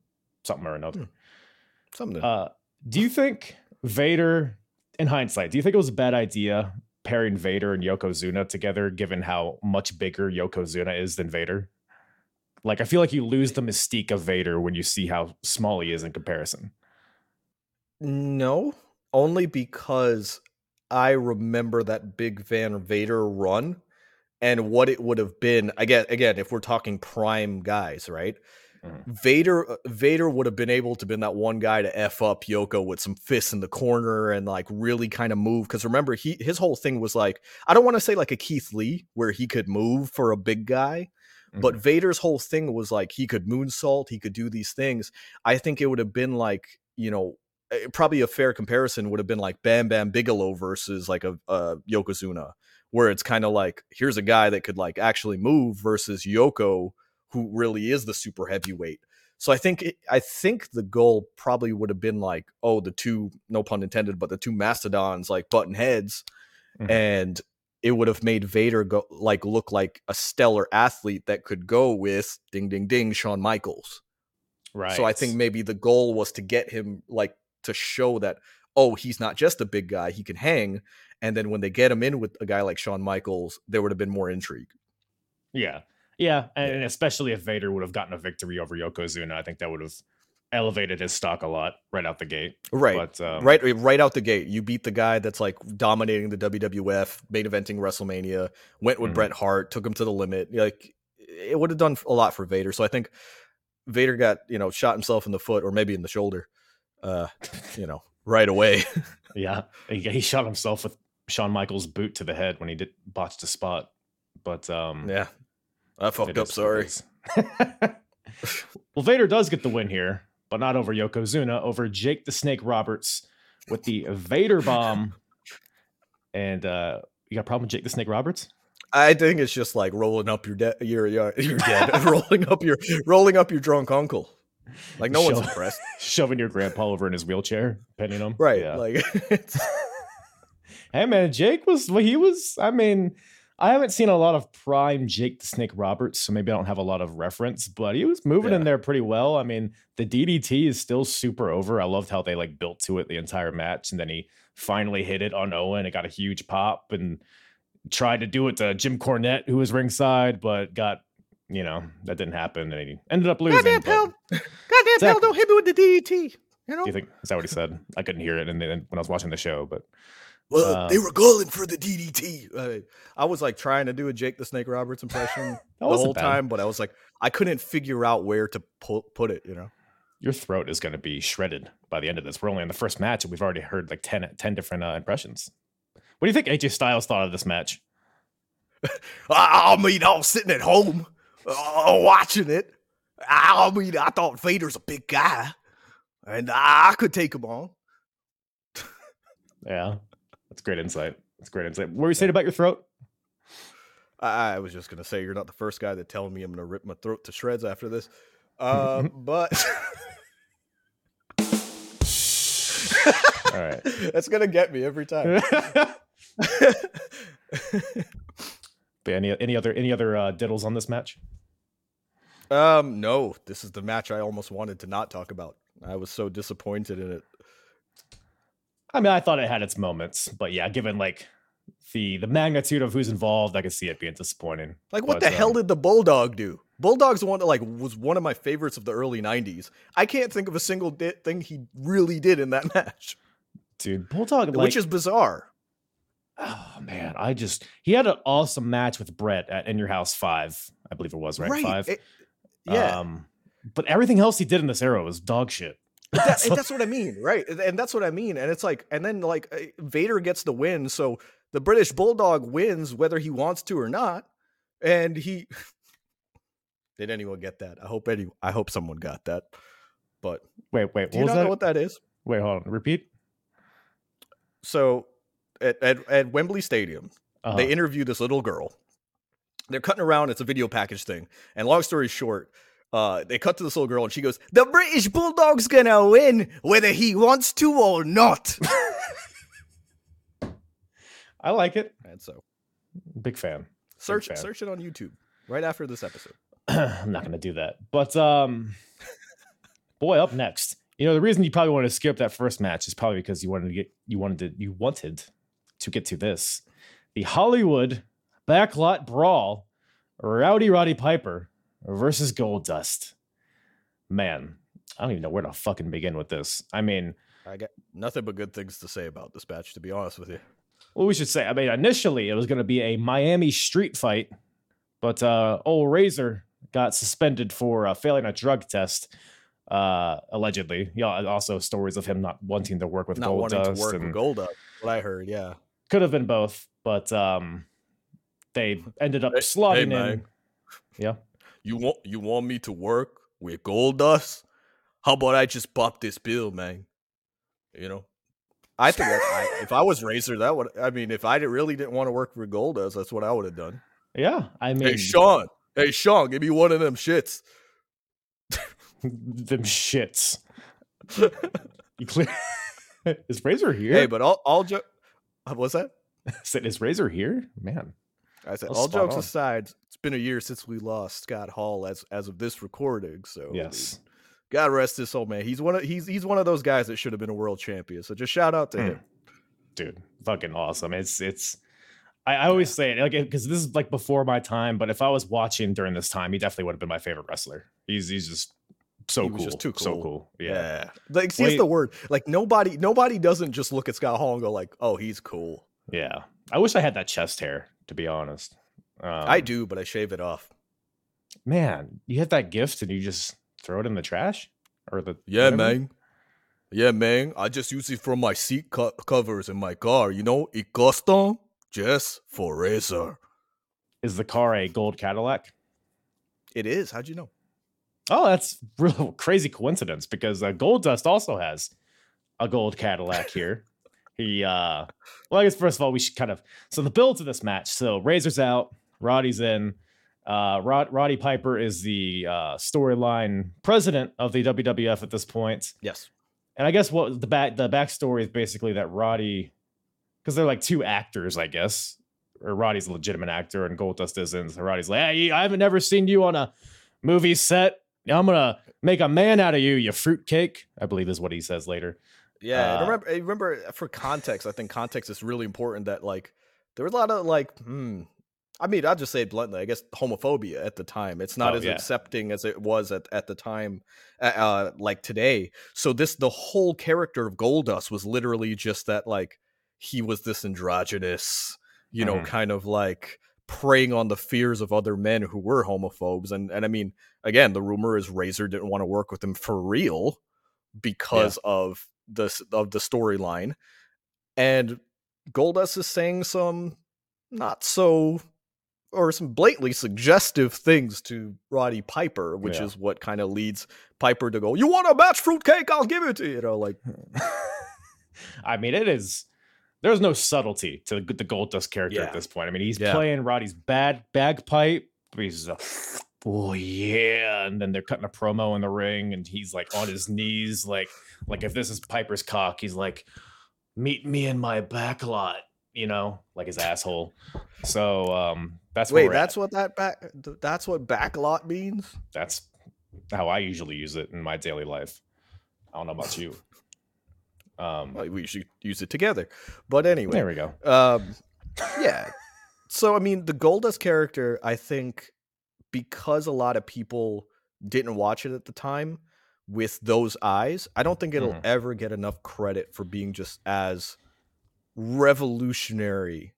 something or another.
something.
Uh, do you think Vader, in hindsight, do you think it was a bad idea pairing Vader and Yokozuna together, given how much bigger Yokozuna is than Vader? Like, I feel like you lose the mystique of Vader when you see how small he is in comparison.
No, only because I remember that big Van Vader run and what it would have been. Again, again, if we're talking prime guys, right?
Mhm.
Vader, uh, Vader would have been able to been that one guy to f up Yoko with some fists in the corner and like really kind of move. Because remember, he his whole thing was like I don't want to say like a Keith Lee where he could move for a big guy, but Vader's whole thing was like he could moonsault, he could do these things. I think it would have been like you know eh, probably a fair comparison would have been like Bam Bam Bigelow versus like a, a Yokozuna, where it's kind of like here's a guy that could like actually move versus Yoko, who really is the super heavyweight. So I think it, I think the goal probably would have been like oh the two no pun intended but the two mastodons like button heads,
Mhm.
and it would have made Vader go like look like a stellar athlete that could go with ding ding ding Shawn Michaels.
right.
So I think maybe the goal was to get him like to show that oh he's not just a big guy he can hang, and then when they get him in with a guy like Shawn Michaels, there would have been more intrigue.
Yeah. Yeah. And, and especially if Vader would have gotten a victory over Yokozuna, I think that would have elevated his stock a lot right out the gate.
Right.
But um,
right, right out the gate, you beat the guy that's like dominating the WWF, main eventing WrestleMania. Went with
Mhm.
Bret Hart, took him to the limit. Like it would have done a lot for Vader. So I think Vader got you know shot himself in the foot or maybe in the shoulder, uh, you know, right away.
Yeah. He, he shot himself with Shawn Michaels boot to the head when he did botched a spot. But um,
Yeah, I fucked up.
is what it
Sorry.
well, Vader does get the win here, but not over Yokozuna, over Jake the Snake Roberts with the Vader bomb. And uh, you got a problem with Jake the Snake Roberts?
I think it's just like rolling up your dead. You're you're, you're dead. rolling up your rolling up your drunk uncle. Like no one's impressed,
Shoving your grandpa over in his wheelchair, pinning him.
right?
Yeah.
Like it's,
Hey man, Jake was well, he was. I mean, I haven't seen a lot of prime Jake the Snake Roberts, so maybe I don't have a lot of reference, but he was moving in there pretty well. I mean, the DDT is still super over. I loved how they like built to it the entire match, and then he finally hit it on Owen. It got a huge pop and tried to do it to Jim Cornette, who was ringside, but got you know that didn't happen, and he ended up losing.
goddamn
but-
pal, goddamn
Zach-
pal, don't hit me with the DDT. You know,
Do you think is that what he said? I couldn't hear it, and then when I was watching the show, but
well, they
um,
were calling for the DDT. Uh, I was like trying to do a Jake the Snake Roberts impression the whole
bad.
time, but I was like, I couldn't figure out where to pu- put it. You know,
your throat is going to be shredded by the end of this. We're only in the first match, and we've already heard like 10, 10 different uh, impressions. What do you think AJ Styles thought of this match?
I, I mean, I was sitting at home uh, watching it. I mean, I thought Vader's a big guy, and I could take him on.
Yeah, that's great insight. That's great insight. What were you saying about your throat?
I, I was just gonna say you're not the first guy that tell me I'm gonna rip my throat to shreds after this, uh, but
All right.
that's gonna get me every time.
But any any other any other uh, diddles on this match?
um, no, this is the match I almost wanted to not talk about. I was so disappointed in it.
I mean, I thought it had its moments, but yeah, given like the the magnitude of who's involved, I could see it being disappointing.
Like, what
But,
the hell
um,
did the Bulldog do? Bulldog's one that like was one of my favorites of the early '90s. I can't think of a single di- thing he really did in that match,
dude? Bulldog, like,
which is bizarre.
oh man, I just he had an awesome match with Bret at In Your House Five, I believe it was right, five.
it- yeah,
Um, but everything else he did in this era was dog shit.
that, that's what I mean, right? And- that's what I mean. And it's like, and then like uh, Vader gets the win, so the British Bulldog wins whether he wants to or not. And he did anyone get that? I hope any. I hope someone got that. But
wait, wait,
do you not
that?
know what that is?
Wait, hold on. Repeat.
So at at, at Wembley Stadium,
Uh-huh.
they interview this little girl. They're cutting around. It's a video package thing. And long story short, uh, they cut to this little girl, and she goes, "The British Bulldog's gonna win whether he wants to or not."
I like it.
and so
Big fan.
search
fan.
search it on YouTube right after this episode.
I'm not to do that. But um boy, up next. You know, the reason you probably wanted to skip that first match is probably because you wanted to get you wanted to you wanted to get to this. The Hollywood backlot brawl, Rowdy Roddy Piper versus Goldust. Man, I don't even know where to fucking begin with this. I mean,
I got nothing but good things to say about this match, to be honest with you.
well, we should say, I mean, initially it was going to be a Miami street fight, but uh, old Razor got suspended for uh, failing a drug test, uh, allegedly. Yeah, also stories of him not wanting to work with
Not
Gold
wanting
Dust
to work
and
with Goldust, what I heard, yeah.
could have been both, but um, they ended up
Hey-
slotting
hey,
in. Yeah,
You want you want me to work with Goldust? How about I just pop this bill, man? You know, I think that I, if I was Razor, that would. I mean, if I really didn't want to work for Goldust, that's what I would have done.
yeah. I mean,
hey, Sean. Hey, Sean, give me one of them shits.
them shits. You clear? is Razor here?
Hey, but all all jo- uh, what's that?
Said, is Razor here? Man,
I said,
That's
all jokes
on.
aside, it's been a year since we lost Scott Hall as as of this recording. So
yes.
God rest his soul, man. He's one of he's he's one of those guys that should have been a world champion. So just shout out to
Mm.
him.
dude fucking awesome it's it's i, I always say it like because this is like before my time but if i was watching during this time he definitely would have been my favorite wrestler he's he's just so
He
cool
just too
so
cool.
cool yeah,
Yeah. Like see,
Wait.
it's the word. Like nobody nobody doesn't just look at Scott Hall and go like, oh, he's cool.
yeah i wish i had that chest hair to be honest um,
I do, but I shave it off.
man you have that gift and you just throw it in the trash or the
Yeah,
whatever?
man. Yeah, man. I just use it for my seat co- covers in my car. You know, it custom just for Razor.
Is the car a gold Cadillac?
It is. How'd you know?
Oh, that's real crazy coincidence because uh, Goldust also has a gold Cadillac here. He, uh, well, I guess first of all, we should kind of so the build to this match. So Razor's out, Roddy's in. Uh, Rod, Roddy Piper is the uh, storyline president of the WWF at this point,
Yes.
and I guess what the back the backstory is basically that Roddy, because they're like two actors, I guess, or Roddy's a legitimate actor and Goldust isn't. So Roddy's like, hey, I haven't never seen you on a movie set. I'm gonna make a man out of you, you fruitcake. I believe is what he says later.
Yeah.
Uh,
remember, remember for context, I think context is really important. That like there was a lot of like, hmm. I mean, I'll just say it bluntly. I guess homophobia at the time. It's not
Oh,
as
yeah.
accepting as it was at, at the time, uh, uh, like today. So this, the whole character of Goldust was literally just that, like he was this androgynous, you know,
Mhm.
kind of like preying on the fears of other men who were homophobes. And and I mean, again, the rumor is Razor didn't want to work with him for real because of the of the storyline, and Goldust is saying some not so or some blatantly suggestive things to Roddy Piper, which
Yeah.
is what kind of leads Piper to go, "You want a match fruitcake? I'll give it to you." You know, like
I mean, it is. There's no subtlety to the, the Goldust character
Yeah.
at this point. I mean, he's
Yeah.
playing Roddy's bad bagpipe. He's a, oh yeah, and then they're cutting a promo in the ring, and he's like on his knees, like like if this is Piper's cock, he's like, meet me in my back lot, you know, like his asshole. So um, that's
wait, that's
at.
what that back that's what backlot means.
that's how I usually use it in my daily life. I don't know about you. Um,
Well, we should use it together. But anyway,
there we go.
Um, yeah. So I mean, the Goldust character, I think, because a lot of people didn't watch it at the time with those eyes, I don't think it'll
Mhm.
ever get enough credit for being just as revolutionary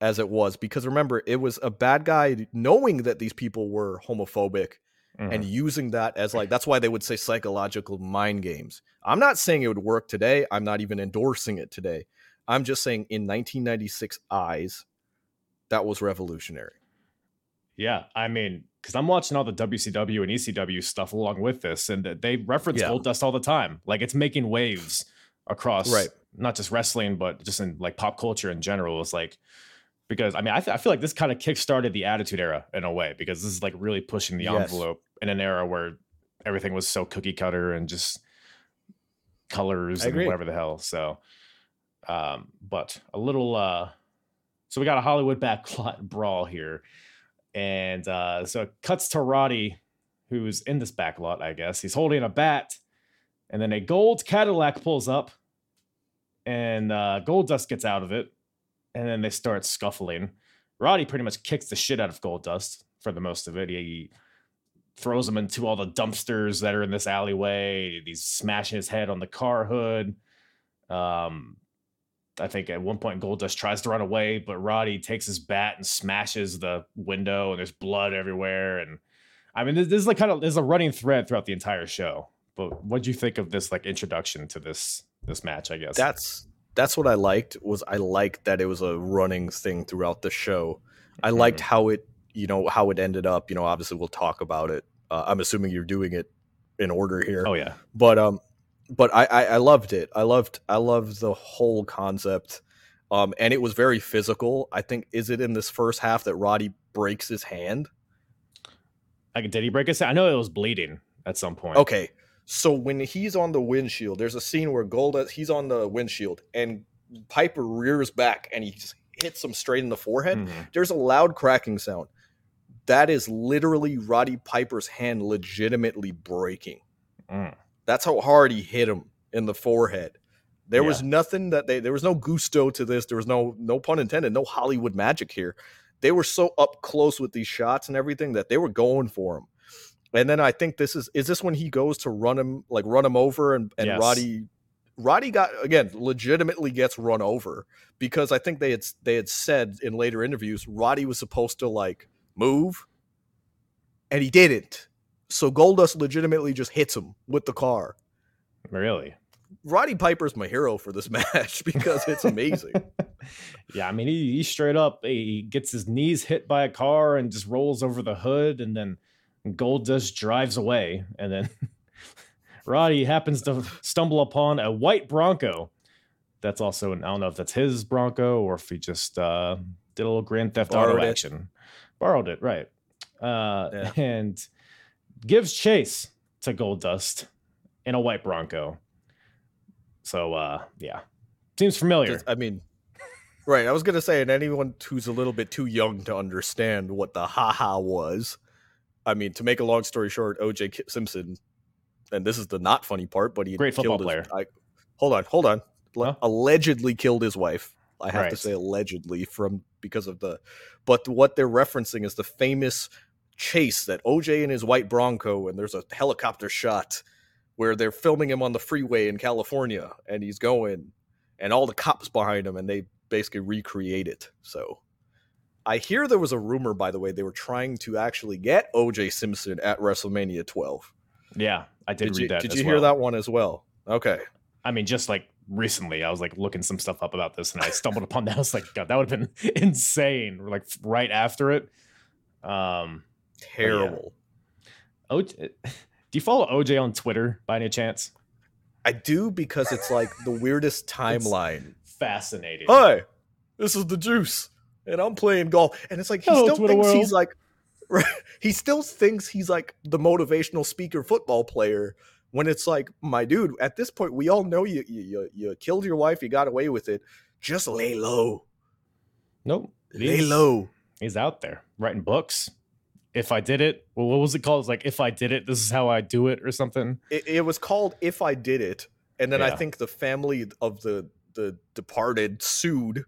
as it was. Because remember, it was a bad guy knowing that these people were homophobic and
Mhm.
using that as like that's why they would say psychological mind games. I'm not saying it would work today. I'm not even endorsing it today. I'm just saying in 1996 eyes, that was revolutionary.
Yeah, I mean, because I'm watching all the WCW and ECW stuff along with this, and they reference
Yeah.
Goldust all the time. Like it's making waves across
Right.
not just wrestling, but just in like pop culture in general. It's like because I mean, I, th- I feel like this kind of kickstarted the Attitude Era in a way because this is like really pushing the
Yes.
envelope in an era where everything was so cookie cutter and just colors and whatever the hell. So, um, but a little. uh So we got a Hollywood backlot brawl here, and uh so it cuts to Roddy, who's in this backlot. I guess he's holding a bat, and then a gold Cadillac pulls up, and uh, Goldust gets out of it, and then they start scuffling. Roddy pretty much kicks the shit out of Goldust for the most of it. He throws him into all the dumpsters that are in this alleyway. He's smashing his head on the car hood. Um, I think at one point Goldust tries to run away, but Roddy takes his bat and smashes the window, and there's blood everywhere. And I mean, this, this is like kind of there's a running thread throughout the entire show. But what do you think of this like introduction to this this match? I guess
That's that's what I liked was I liked that it was a running thing throughout the show. I
Mm-hmm.
liked how it, you know, how it ended up. You know, obviously we'll talk about it. Uh, I'm assuming you're doing it in order here.
oh yeah,
but um but I, I i loved it i loved i loved the whole concept um and it was very physical i think is it in this first half that roddy breaks his hand
like did he break his? Hand? I know it was bleeding at some point.
okay so when he's on the windshield there's a scene where gold he's on the windshield and piper rears back and he just hits him straight in the forehead
Mhm.
there's a loud cracking sound that is literally roddy piper's hand legitimately breaking
Mm.
That's how hard he hit him in the forehead. There was nothing that they there was no gusto to this. There was no no pun intended, no Hollywood magic here. They were so up close with these shots and everything that they were going for him. And then I think this is is this when he goes to run him like run him over and and
Yes.
Roddy Roddy got again legitimately gets run over because I think they had they had said in later interviews Roddy was supposed to like move and he didn't. So Goldust legitimately just hits him with the car.
Really?
Roddy Piper's my hero for this match because it's amazing.
yeah, I mean, he, he straight up he gets his knees hit by a car and just rolls over the hood, and then Goldust drives away, and then Roddy happens to stumble upon a white Bronco. That's also an, I don't know if that's his Bronco or if he just uh, did a little Grand Theft Auto
Borrowed it.
action. Borrowed it, right? Uh,
Yeah.
And gives chase to Goldust in a white Bronco. So uh, yeah, seems familiar.
Just- I mean, right. I was gonna say, and anyone who's a little bit too young to understand what the haha was. I mean, to make a long story short, O.J. Simpson, and this is the not funny part, but he
Great football
his-
player.
I, hold on, hold on.
Huh?
Allegedly killed his wife. I have
Right.
to say allegedly from because of the, but what they're referencing is the famous chase that OJ and his white Bronco, and there's a helicopter shot where they're filming him on the freeway in California, and he's going, and all the cops behind him, and they basically recreate it. So, I hear there was a rumor, by the way, they were trying to actually get OJ Simpson at WrestleMania 12.
yeah, I did,
Did
read
you,
that.
did you hear
well.
that one as well? Okay.
I mean, just like recently, I was like looking some stuff up about this, and I stumbled upon that. I was like, God, that would have been insane. Like right after it. Um, Oh,
terrible.
OJ, do you follow OJ on Twitter by any chance?
I do because it's like the weirdest timeline.
Fascinating.
Hi, this is the juice, and I'm playing golf. And it's like he
Hello,
still
Twitter
thinks
world.
he's like, he still thinks he's like the motivational speaker football player. When it's like, my dude, at this point, we all know you you you, you killed your wife, you got away with it. Just lay low,
Nope.
lay
He's-
low.
He's out there writing books. If I did it, well, what was it called? It's like if I did it, this is how I do it, or something.
It, it was called "If I Did It," and then I think the family of the the departed sued,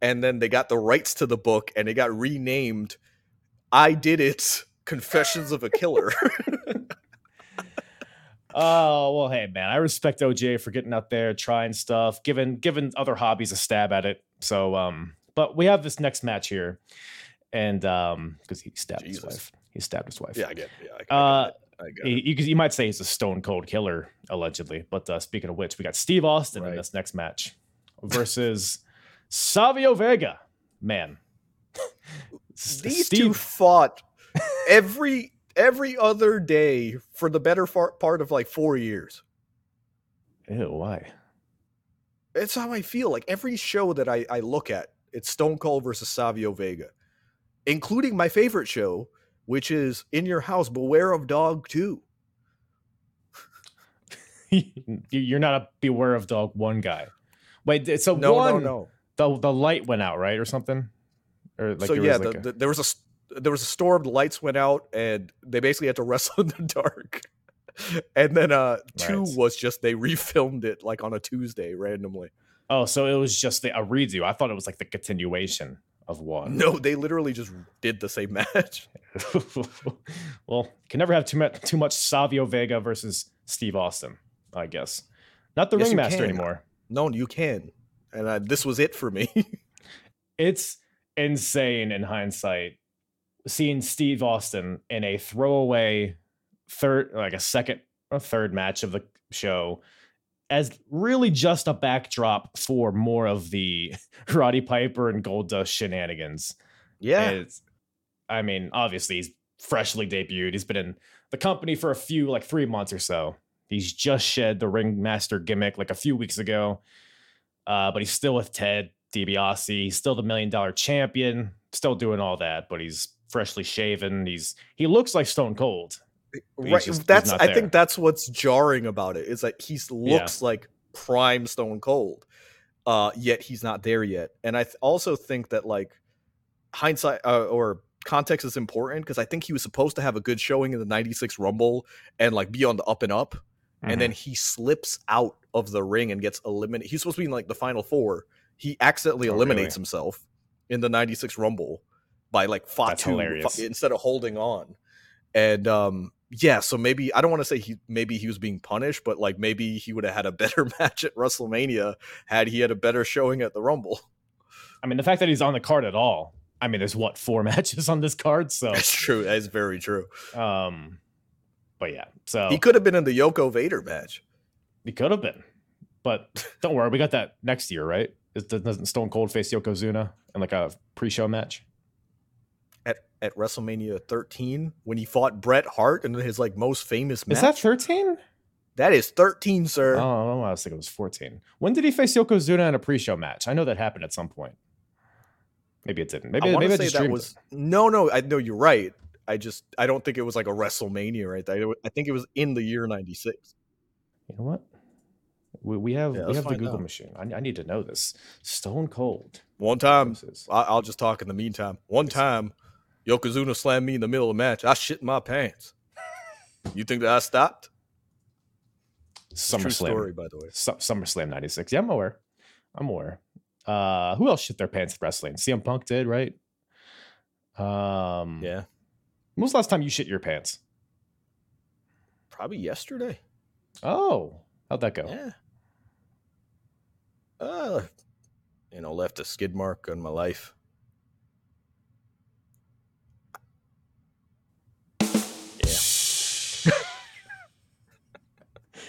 and then they got the rights to the book, and it got renamed "I Did It: Confessions of a Killer."
Oh well, hey man, I respect OJ for getting out there, trying stuff, giving giving other hobbies a stab at it. So, um, but we have this next match here, and um, because he stabbed his wife, he stabbed his wife.
yeah, I get. It. Yeah, I,
Uh.
I it.
you, you might say he's a stone cold killer, allegedly. But uh, speaking of which, we got Steve Austin in this next match versus Savio Vega. Man,
These
Steve,
two fought every every other day for the better far, part of like four years.
Ew, why?
It's how I feel. Like every show that I, I look at, it's Stone Cold versus Savio Vega, including my favorite show, which is In Your House, Beware of Dog 2.
You- You're not a beware of dog one guy. Wait, so
No,
one,
no, no.
the the light went out, right, or something? Or like
so yeah,
was like
the,
a-
the, there was a there was a storm. The lights went out, and they basically had to wrestle in the dark. And then uh two
Right.
was just they refilmed it like on a Tuesday randomly.
oh, so it was just the, a redo. I thought it was like the continuation of one.
No, they literally just did the same match.
well, can never have too much too much Savio Vega versus Steve Austin, I guess. Not the
Yes,
ringmaster anymore.
No, you can. And uh, this was it for me.
It's insane in hindsight seeing Steve Austin in a throwaway third, like a second or third match of the show as really just a backdrop for more of the Roddy Piper and Goldust shenanigans.
yeah.
It's, I mean, obviously he's freshly debuted. He's been in the company for a few, like three months or so. He's just shed the ringmaster gimmick like a few weeks ago, uh, but he's still with Ted DiBiase. He's still the million dollar champion. Still doing all that, but he's freshly shaven. He's he looks like Stone Cold.
Right.
just-
that's I think that's what's jarring about it. Is that he looks like prime Stone Cold. Uh yet he's not there yet. And I th- also think that like hindsight uh, or context is important because I think he was supposed to have a good showing in the 96 Rumble and like be on the up and up.
Mhm.
and then he slips out of the ring and gets eliminated. He's supposed to be in like the final four. He accidentally
Oh, really?
eliminates himself in the '96 Rumble by like Fatu
hilarious.
instead of holding on. And um, yeah, so maybe I don't want to say he maybe he was being punished, but like maybe he would have had a better match at WrestleMania had he had a better showing at the Rumble.
I mean, the fact that he's on the card at all. I mean, there's what four matches on this card, so
That's true. That is very true.
um, but yeah, so
He could have been in the Yoko Vader match.
He could have been. But don't worry, we got that next year, right? Is, doesn't Stone Cold face Yokozuna in like a pre-show match?
At WrestleMania 13 when he fought Bret Hart in his like most famous match.
Is that 13?
that is 13, sir.
Oh, I was thinking it was 14. When did he face Yokozuna in a pre-show match? I know that happened at some point. Maybe it didn't. Maybe
I
maybe
to
I
that was
it.
no, no. I know you're right. I just I don't think it was like a WrestleMania right there. I think it was in the year '96.
You know what? We, we have
Yeah,
we have the Google
out.
machine. I, I need to know this. Stone Cold.
One time, I'll just talk in the meantime. One time, Yokozuna slammed me in the middle of the match. I shit my pants. You think that I stopped? A True story, by the way.
Su- SummerSlam 96. Yeah, I'm aware. I'm aware. Uh, who else shit their pants at wrestling? CM Punk did, right? Um,
Yeah,
When was the last time you shit your pants?
probably yesterday.
Oh, how'd that go?
Yeah. Uh, you know, left a skid mark on my life.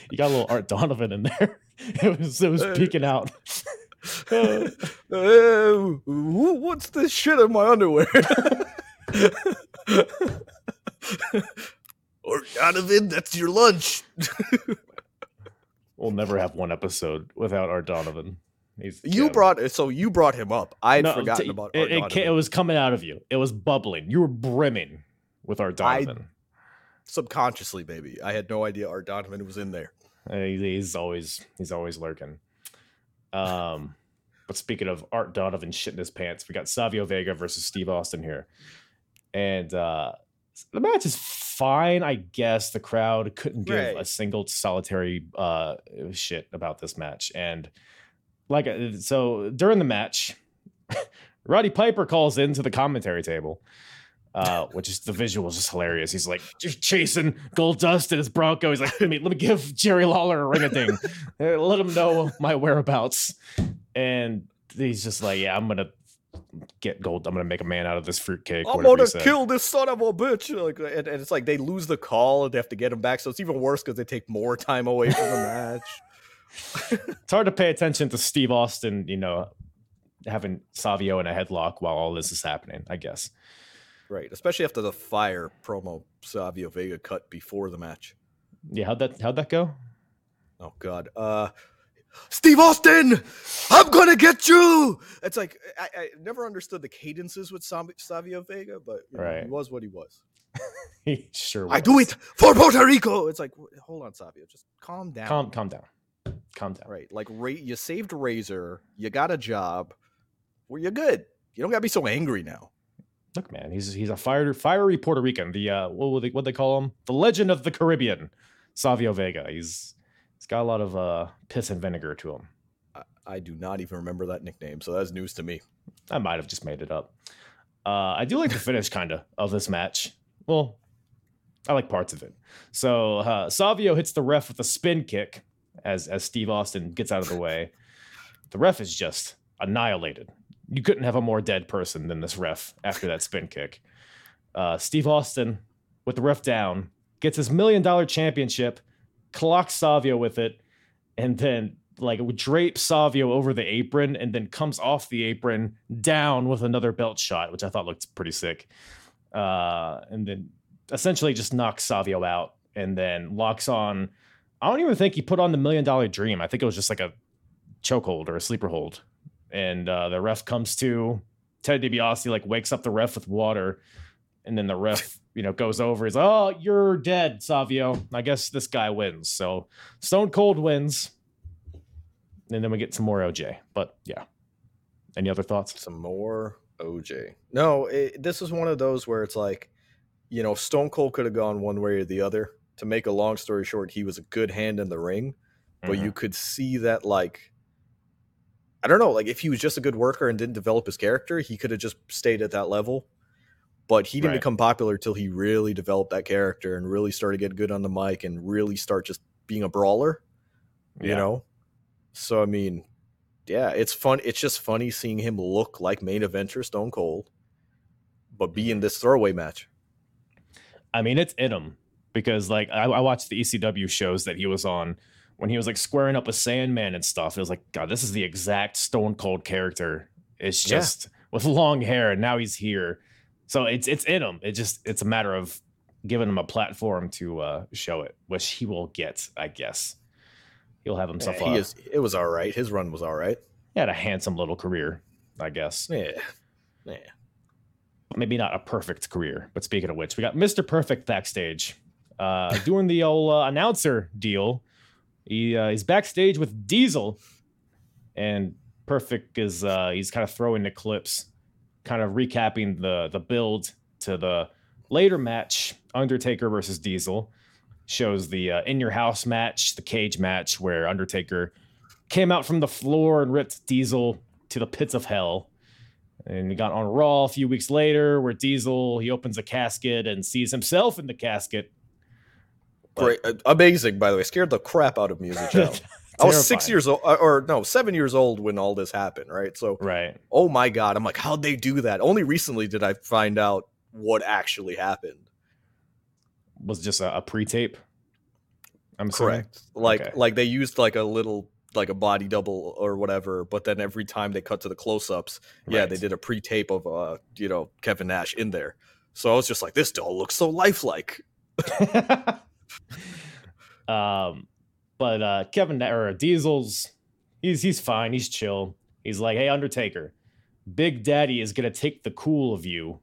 You got a little Art Donovan in there. It was it was
Uh,
peeking out.
uh, uh, what's this shit in my underwear? or Donovan, that's your lunch.
We'll never have one episode without Art Donovan. He's
you
yeah.
brought so you brought him up. I had
No,
forgotten
t-
about
it.
Art
It, it was coming out of you. It was bubbling. You were brimming with Art
I-
Donovan.
subconsciously, baby. I had no idea Art Donovan was in there.
He- he's always he's always lurking. Um, but speaking of Art Donovan shitting his pants, we got Savio Vega versus Steve Austin here, and uh, the match is fine, I guess. The crowd couldn't give
Right.
a single solitary uh shit about this match, and like uh, so during the match, Roddy Piper calls into the commentary table. Uh, which is the visual is just hilarious. He's like just chasing Goldust in his Bronco. He's like, let me let me give Jerry Lawler a ring a ding, let him know my whereabouts. And he's just like, yeah, I'm gonna get gold. I'm gonna make a man out of this fruitcake.
I'm gonna kill this son of a bitch. Like, and, and it's like they lose the call and they have to get him back. So it's even worse because they take more time away from the match.
It's hard to pay attention to Steve Austin, you know, having Savio in a headlock while all this is happening. I guess.
Right, especially after the fire promo Savio Vega cut before the match.
Yeah, how'd that how'd that go?
Oh God, uh, Steve Austin, I'm gonna get you. It's like I, I never understood the cadences with Savio Vega, but you know,
Right.
he was what he was.
He sure. Was.
I do it for Puerto Rico. It's like, hold on, Savio, just calm down.
Calm, calm down. Calm down.
Right, like Ra- you saved Razor, you got a job, well, you're good. You don't gotta be so angry now.
Look, man, he's he's a fiery fiery Puerto Rican. The uh, what would they what they call him? The Legend of the Caribbean, Savio Vega. He's he's got a lot of uh piss and vinegar to him.
I, I do not even remember that nickname, so that's news to me.
I might have just made it up. Uh, I do like the finish kind of of this match. Well, I like parts of it. So uh, Savio hits the ref with a spin kick as as Steve Austin gets out of the way. The ref is just annihilated. You couldn't have a more dead person than this ref after that spin kick. Uh, Steve Austin, with the ref down, gets his million dollar championship, clocks Savio with it, and then like drapes Savio over the apron and then comes off the apron down with another belt shot, which I thought looked pretty sick. Uh, and then essentially just knocks Savio out and then locks on. I don't even think he put on the million dollar dream. I think it was just like a chokehold or a sleeper hold. And uh, the ref comes to Ted DiBiase, like wakes up the ref with water. And then the ref, you know, goes over. He's like, "Oh, you're dead, Savio. I guess this guy wins." So Stone Cold wins, and then we get some more OJ. But yeah, any other thoughts?
Some more OJ. No, it, this is one of those where it's like, you know, Stone Cold could have gone one way or the other. To make a long story short, he was a good hand in the ring, but
Mm-hmm.
you could see that, like, I don't know, like if he was just a good worker and didn't develop his character, he could have just stayed at that level. But he didn't
Right.
become popular till he really developed that character and really started getting good on the mic and really start just being a brawler you
Yeah.
know so i mean yeah it's fun it's just funny seeing him look like main eventer stone cold but be in mm-hmm. this throwaway match
I mean, it's in him because like I, I watched the ECW shows that he was on when he was like squaring up with Sandman and stuff. It was like, God, this is the exact Stone Cold character. It's
Yeah.
just with long hair, and now he's here. So it's it's in him. It just it's a matter of giving him a platform to uh, show it, which he will get, I guess. He'll have himself.
Yeah, he is. It was all right. His run was all right.
he had a handsome little career, I guess.
Yeah, yeah.
maybe not a perfect career. But speaking of which, we got Mr. Perfect backstage uh, doing the old uh, announcer deal. He uh, he's backstage with Diesel, and Perfect is uh, he's kind of throwing the clips, kind of recapping the the build to the later match, Undertaker versus Diesel. Shows the uh, in your house match, the cage match where Undertaker came out from the floor and ripped Diesel to the pits of hell. And we got on Raw a few weeks later where Diesel he opens a casket and sees himself in the casket.
Great, uh, amazing. By the way, scared the crap out of me as a child. I was six years old, or no, seven years old when all this happened. Right, so
Right.
oh my god, I'm like, how'd they do that? Only recently did I find out what actually happened.
Was just a, a pre-tape. I'm assuming?
Correct. Like
Okay.
like they used like a little like a body double or whatever, but then every time they cut to the close-ups, yeah, they did a pre-tape of uh, you know, Kevin Nash in there. So I was just like, this doll looks so lifelike.
um, but uh, Kevin or Diesel's he's he's fine. He's chill. He's like, hey Undertaker, Big Daddy is gonna take the cool of you,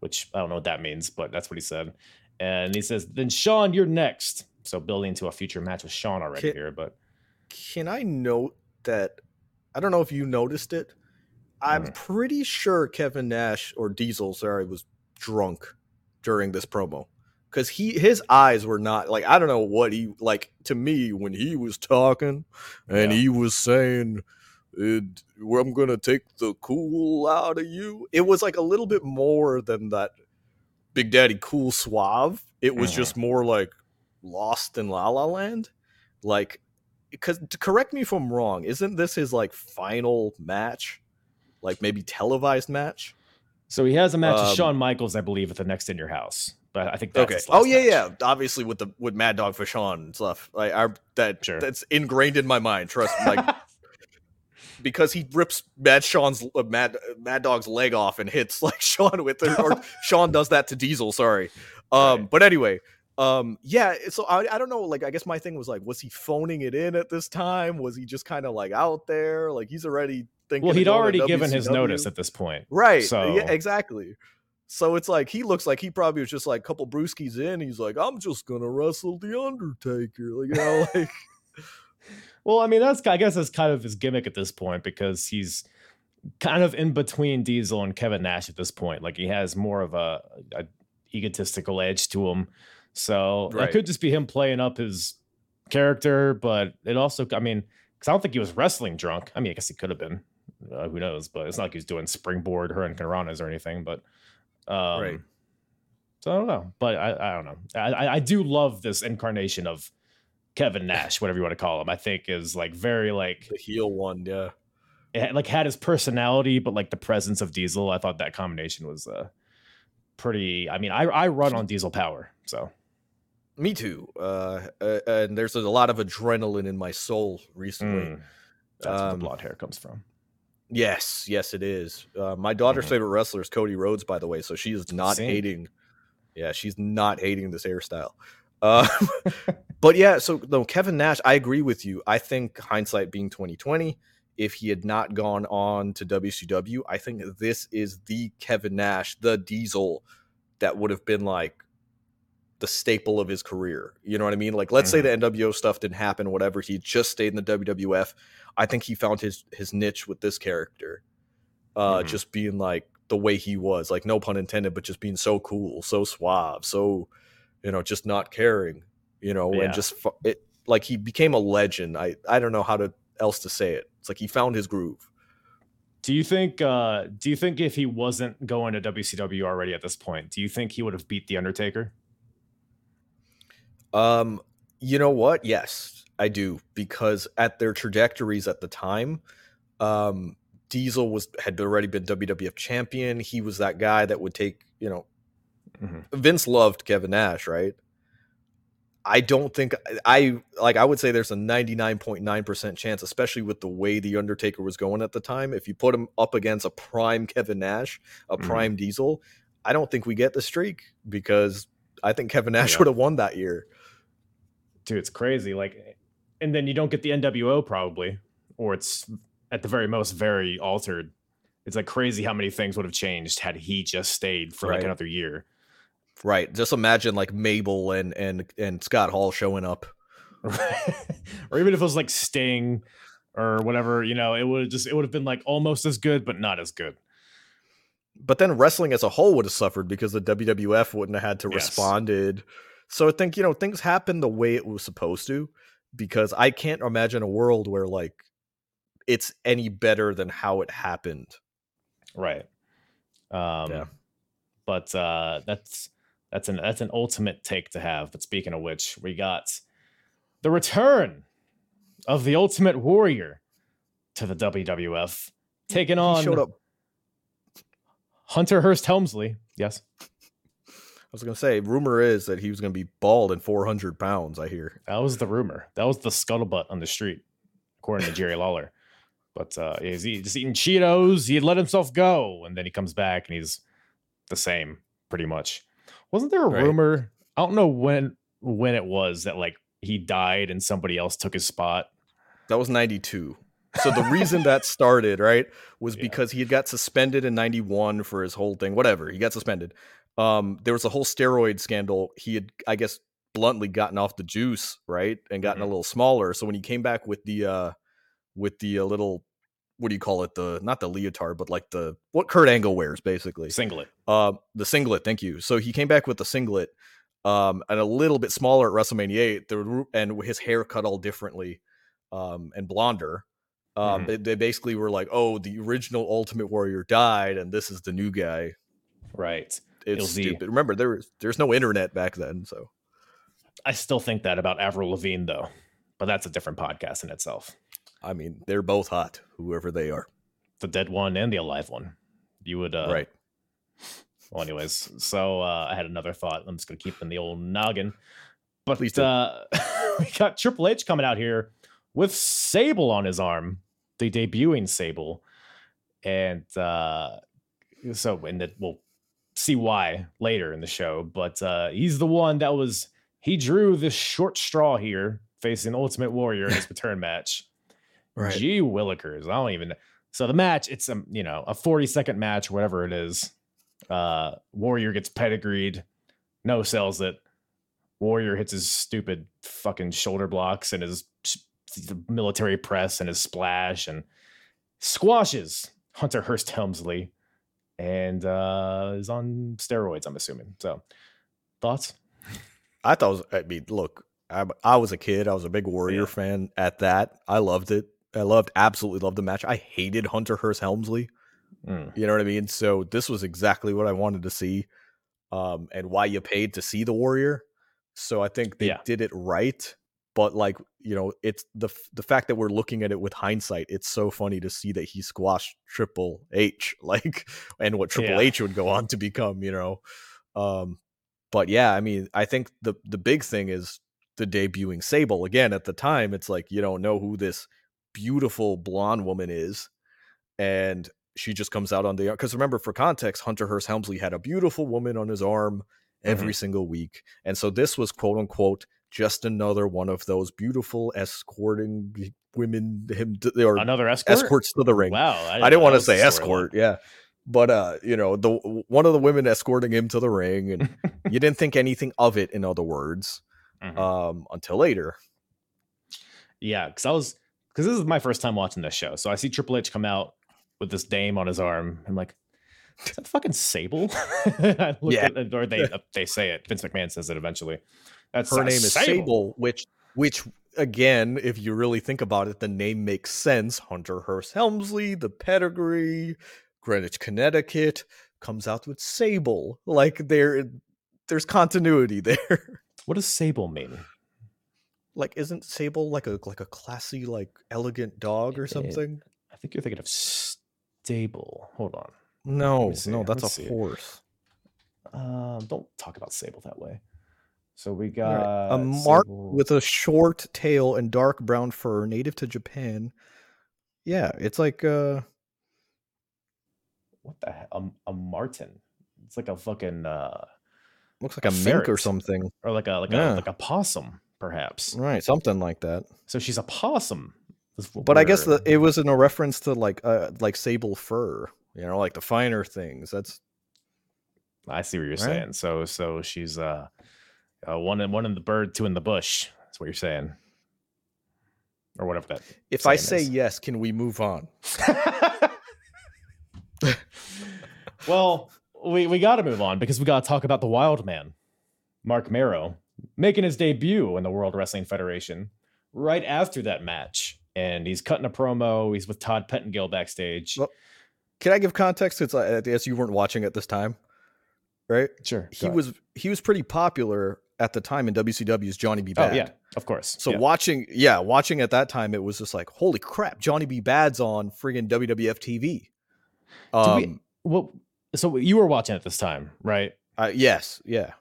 which I don't know what that means, but that's what he said. And he says, then Shawn, you're next. So building to a future match with Shawn already
Ki-
here, but
Can I note that I don't know if you noticed it. I'm
Mhm.
pretty sure Kevin Nash or Diesel, sorry, was drunk during this promo. Cause he his eyes were not like I don't know what he like to me when he was talking and
Yeah.
he was saying it, I'm gonna take the cool out of you. It was like a little bit more than that Big Daddy cool suave. It was
Mhm.
just more like Lost in La La Land. Like because correct me if I'm wrong, isn't this his like final match? Like maybe televised match?
so he has a match with
Um,
Shawn Michaels, I believe, at the next In Your House. But I think that's
okay. Oh yeah,
match.
yeah. Obviously with the with Mad Dog Vachon and stuff. Like I that
Sure.
that's ingrained in my mind. Trust me. Like because he rips Mad Sean's uh, Mad Mad Dog's leg off and hits like Shawn with it, or Shawn does that to Diesel. Sorry. Um,
Right.
but anyway, um, yeah. So I, I don't know. Like I guess my thing was like, was he phoning it in at this time? Was he just kind of like out there? Like he's already thinking.
well, he'd already given his notice at this point.
Right.
So-
Yeah, exactly. So it's like he looks like he probably was just like a couple brewskis in. He's like, I'm just gonna wrestle the Undertaker. Like, you know, like
Well, I mean, that's I guess that's kind of his gimmick at this point because he's kind of in between Diesel and Kevin Nash at this point. Like he has more of a, a egotistical edge to him. So
Right.
could just be him playing up his character, but it also, I mean, because I don't think he was wrestling drunk. I mean, I guess he could have been. Uh, who knows? But it's not like he's doing springboard her hurricanranas or anything. But um,
Right.
So I don't know, but I, I don't know. I, I do love this incarnation of Kevin Nash, whatever you want to call him. I think is like very like
the heel one. Yeah.
it had- like had his personality, but like the presence of Diesel. I thought that combination was uh pretty. I mean, I I run on Diesel power, so
Me too. Uh, and there's a lot of adrenaline in my soul recently.
mm, that's where
Um,
the blonde hair comes from.
Yes, yes, it is. Uh, my daughter's
Mhm.
favorite wrestler is Cody Rhodes, by the way. So she is not
Same.
hating. Yeah, she's not hating this hairstyle. Uh, but yeah, so no, Kevin Nash, I agree with you. I think hindsight being 2020, if he had not gone on to WCW, I think this is the Kevin Nash, the Diesel, that would have been like the staple of his career. You know what I mean? Like, let's say the NWO stuff didn't happen, whatever. He just stayed in the WWF. I think he found his his niche with this character, uh,
Mhm.
just being like the way he was, like no pun intended, but just being so cool, so suave, so you know, just not caring, you know,
Yeah.
and just it like he became a legend. I I don't know how to else to say it. It's like he found his groove.
Do you think? uh Do you think if he wasn't going to WCW already at this point, do you think he would have beat the Undertaker?
Um, you know what? Yes, I do because at their trajectories at the time, um, Diesel was had already been WWF champion. He was that guy that would take, you know,
Mhm.
Vince loved Kevin Nash, right? I don't think I like I would say there's a 99.9% chance especially with the way the Undertaker was going at the time if you put him up against a prime Kevin Nash, a
Mhm.
prime Diesel, I don't think we get the streak because I think Kevin Nash
Yeah.
would have won that year.
dude, it's crazy. Like, and then you don't get the NWO probably, or it's at the very most very altered. It's like crazy how many things would have changed had he just stayed for like another year.
Right. Just imagine like Mabel and and and Scott Hall showing up.
or even if it was like Sting or whatever, you know, it would just it would have been like almost as good, but not as good.
But then wrestling as a whole would have suffered because the WWF wouldn't have had to
Yes.
responded. So I think, you know, things happen the way it was supposed to because I can't imagine a world where like it's any better than how it happened.
Right. Um
Yeah.
but uh that's that's an that's an ultimate take to have. But speaking of which, we got the return of the Ultimate Warrior to the WWF, taking on Hunter Hearst Helmsley. Yes.
I was gonna say, rumor is that he was gonna be bald and 400 pounds. I hear.
That was the rumor. That was the scuttlebutt on the street, according to Jerry Lawler. But uh, he's just eating Cheetos. He had let himself go, and then he comes back and he's the same, pretty much. Wasn't there a
Right.
rumor? I don't know when when it was that like he died and somebody else took his spot.
That was 92. So the reason that started, right, was
Yeah.
because he had got suspended in 91 for his whole thing, whatever. He got suspended. Um there was a whole steroid scandal. He had I guess bluntly gotten off the juice, right? And gotten a
Mhm.
little smaller. So when he came back with the uh with the uh, little what do you call it? The not the leotard, but like the what Kurt Angle wears basically.
Singlet.
Um, the singlet. Thank you. So he came back with the singlet, um, and a little bit smaller at WrestleMania eight. There were, and his hair cut all differently, um, and blonder. Um,
Mhm.
they, they basically were like, "Oh, the original Ultimate Warrior died, and this is the new guy."
Right.
It's
LZ.
stupid. Remember, there was there's no internet back then, so
I still think that about Avril Lavigne, though, but that's a different podcast in itself.
I mean, they're both hot, whoever they are.
The dead one and the alive one. You would, uh,
right.
Well, anyways, so uh, I had another thought. I'm just gonna keep in the old noggin. But
Please
uh, we got Triple H coming out here with Sable on his arm, the debuting Sable, and uh, so and that we'll see why later in the show. But uh, he's the one that was he drew this short straw here, facing Ultimate Warrior in his return match. Gee Willikers. I don't even so the match, it's a you know, a 40 second match, whatever it is. Uh Warrior gets pedigreed, no sells it. Warrior hits his stupid fucking shoulder blocks and his military press and his splash and squashes Hunter Hearst Helmsley and uh is on steroids, I'm assuming. So thoughts?
I thought, it was, I mean, look, I, I was a kid. I was a big Warrior
Yeah.
fan at that. I loved it. I loved, absolutely loved the match. I hated Hunter Hearst Helmsley.
Mm,
You know what I mean? So this was exactly what I wanted to see, um, and why you paid to see the Warrior. So I think they
Yeah.
did it right. But like you know, it's the the fact that we're looking at it with hindsight. It's so funny to see that he squashed Triple H, like, and what Triple
Yeah.
H would go on to become. You know, um, but yeah, I mean, I think the the big thing is the debuting Sable again. At the time, it's like you don't know who this beautiful blonde woman is, and she just comes out on the because remember for context, Hunter Hearst Helmsley had a beautiful woman on his arm every single week, and so this was quote unquote just another one of those beautiful escorting women him to, or
Another escort?
escorts to the ring.
Wow.
I
know
didn't want to say escort, yeah. But uh, you know, the one of the women escorting him to the ring, and you didn't think anything of it. In other words,
Mhm.
um, until later.
Yeah, because I was because this is my first time watching this show. So I see Triple H come out with this dame on his arm. I'm like, is that fucking Sable?
Yeah.
at or they they say it. Vince McMahon says it eventually. That's
Her name is Sable, which which again, if you really think about it, the name makes sense. Hunter Hearst Helmsley, the pedigree, Greenwich, Connecticut, comes out with Sable. Like there, there's continuity there.
What does Sable mean?
like, isn't Sable like a like a classy, like elegant dog or
It-
something?
I think you're thinking of stable. Hold on.
No, no, that's a horse.
Um, don't talk about Sable that way. So we got
right. a mark with a short tail and dark brown fur, native to Japan. Yeah, it's like uh
what the hell? A, a marten. It's like a fucking uh
looks like
A
a, mink or something.
or like a like
Yeah.
a like a possum, perhaps.
Right, something like that.
So she's a possum.
But I guess the, it was in a reference to like uh like sable fur, you know, like the finer things. That's
I see what you're
Right?
saying. So so she's uh, uh one in one in the bird, two in the bush. That's what you're saying. Or whatever that
if I say
is.
yes, can we move on?
well, we, we got to move on because we got to talk about the wild man, Marc Mero, making his debut in the World Wrestling Federation right after that match. And he's cutting a promo. He's with Todd Pettengill backstage.
Well, Can I give context? It's like, I guess you weren't watching at this time, right?
sure.
He
ahead.
was he was pretty popular at the time in WCW's Johnny B.
Badd.
Oh,
yeah, of course.
So
yeah.
watching, yeah, watching at that time, it was just like, holy crap, Johnny B. Badd's on friggin' WWF TV. Um,
we- well, so you were watching at this time, right?
uh, yes, yeah,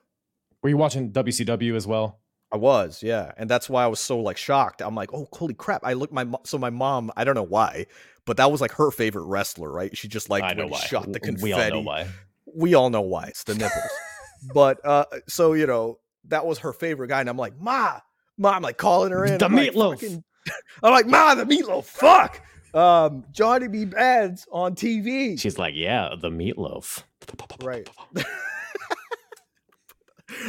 Were you watching WCW as well?
I was, yeah, and that's why I was so like shocked. I'm like, oh, holy crap! I look my so my mom, I don't know why, but that was like her favorite wrestler, right? She just like
I know why.
shot the confetti.
We all know why.
we all know why it's the nipples but uh so you know that was her favorite guy and i'm like ma ma i'm like calling her in
The
I'm like,
meatloaf.
fucking- i'm like ma the meatloaf fuck um johnny b badd's on tv
She's like, yeah, the meatloaf.
Right.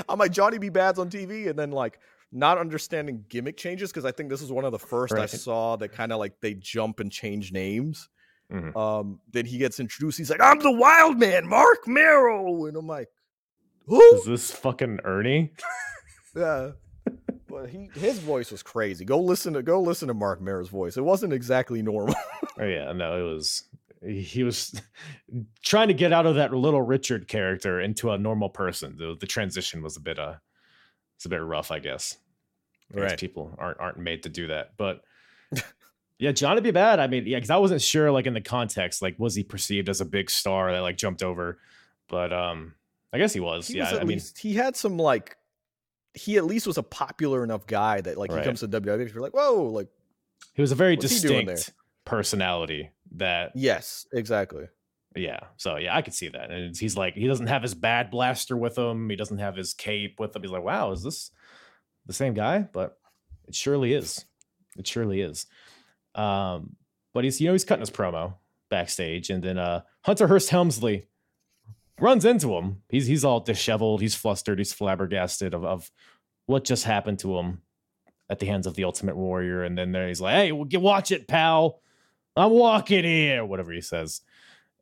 i'm like johnny b badd's on tv and then like not understanding gimmick changes because i think this is one of the first i saw that kind of like they jump and change names
Mhm.
um then he gets introduced he's like i'm the wild man marc mero and i'm like who
Is this fucking Ernie?
Yeah. But he his voice was crazy. Go listen to go listen to Marc Mero's voice. It wasn't exactly normal.
Oh yeah, no, it was he was trying to get out of that little Richard character into a normal person. The, the transition was a bit uh it's a bit rough, I guess. Guess
Right.
people aren't aren't made to do that. But yeah, Johnny B. Badd. I mean, yeah, because I wasn't sure like in the context, like was he perceived as a big star that like jumped over? But um I guess he was.
he
yeah,
was
I mean
he had some like he at least was a popular enough guy that like
Right.
he comes to WWE, you're like, whoa, like
he was a very
what's he doing there?
distinct personality that
yes, exactly.
Yeah. So yeah, I could see that. And he's like, he doesn't have his bad blaster with him. He doesn't have his cape with him. He's like, wow, is this the same guy? But it surely is. It surely is. Um, but he's you know he's cutting his promo backstage, and then uh Hunter Hearst Helmsley runs into him. He's he's all disheveled. He's flustered. He's flabbergasted of of what just happened to him at the hands of the Ultimate Warrior. And then there he's like, hey, well, watch it, pal. I'm walking here, whatever he says.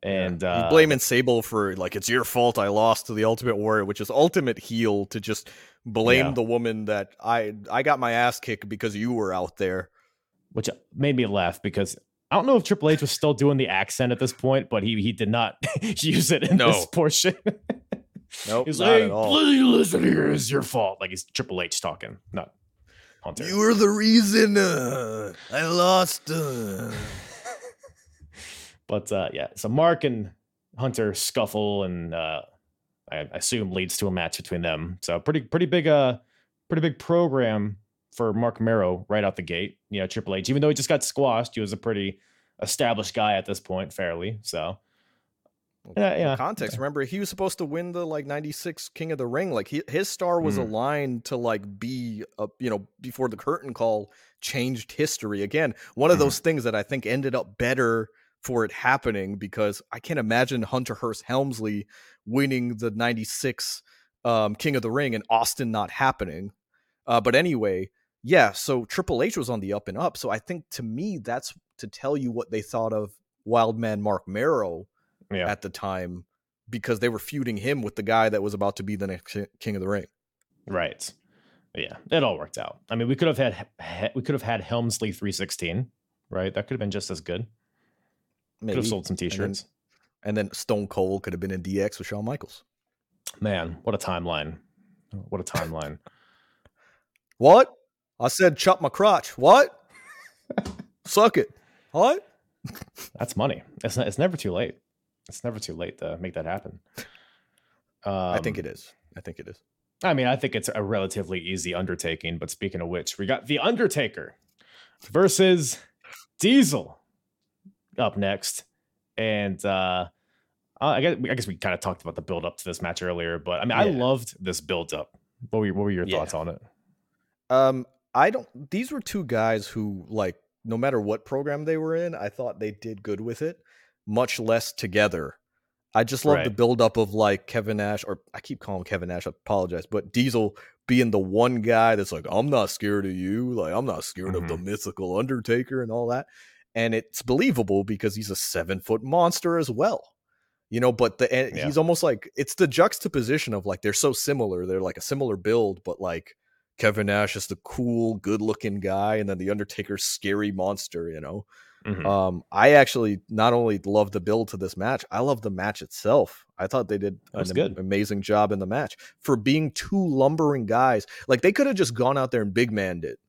And
Yeah.
uh,
blaming Sable for like it's your fault I lost to the Ultimate Warrior, which is ultimate heel to just blame
Yeah.
the woman that I I got my ass kicked because you were out there.
which made me laugh because I don't know if Triple H was still doing the accent at this point, but he he did not use it in
No.
this portion.
Nope,
he's
not
like,
at all.
Listen here, it's your fault. Like he's Triple H talking, not Hunter.
You were the reason uh, I lost. Uh.
But uh, yeah, so Mark and Hunter scuffle, and uh, I assume leads to a match between them. So pretty pretty big uh pretty big program for Marc Mero right out the gate. You know, Triple H, even though he just got squashed, he was a pretty established guy at this point, fairly. So yeah, yeah.
Context. Remember, he was supposed to win the like '96 King of the Ring. Like he, his star was
Mm.
aligned to like be, a, you know, before the curtain call changed history. Again, one of
Mhm.
those things that I think ended up better for it happening because I can't imagine Hunter Hearst Helmsley winning the '96 um, King of the Ring and Austin not happening. Uh, but anyway, yeah. So Triple H was on the up and up. So I think to me, that's to tell you what they thought of Wildman Marc Mero
Yeah.
at the time because they were feuding him with the guy that was about to be the next King of the Ring.
Right. Yeah, it all worked out. I mean, we could have had we could have had Helmsley 316, right? That could have been just as good. Could have sold some t-shirts.
And then Stone Cold could have been in DX with Shawn Michaels.
Man, what a timeline. What a timeline.
What? I said chop my crotch. What? Suck it. What?
That's money. It's not, it's never too late. It's never too late to make that happen. Um,
I think it is. I think it is.
I mean, I think it's a relatively easy undertaking. But speaking of which, we got the Undertaker versus Diesel up next, and uh, I guess I guess we kind of talked about the build up to this match earlier. But I mean, I loved this build up. What were what were your
Yeah.
thoughts on it?
Um, I don't. These were two guys who, like, no matter what program they were in, I thought they did good with it. Much less together. I just love the
Right.
build up of like Kevin Nash, or I keep calling him Kevin Nash. I apologize, but Diesel being the one guy that's like, I'm not scared of you. Like, I'm not scared of the mm-hmm. mythical Undertaker and all that. And it's believable because he's a seven foot monster as well. You know, but the
Yeah.
he's almost like it's the juxtaposition of like they're so similar. They're like a similar build, but like Kevin Nash is the cool, good looking guy, and then the Undertaker's scary monster, you know.
Mhm.
Um, I actually not only love the build to this match, I love the match itself. I thought they did an
good.
amazing job in the match for being two lumbering guys. Like they could have just gone out there and big manned it,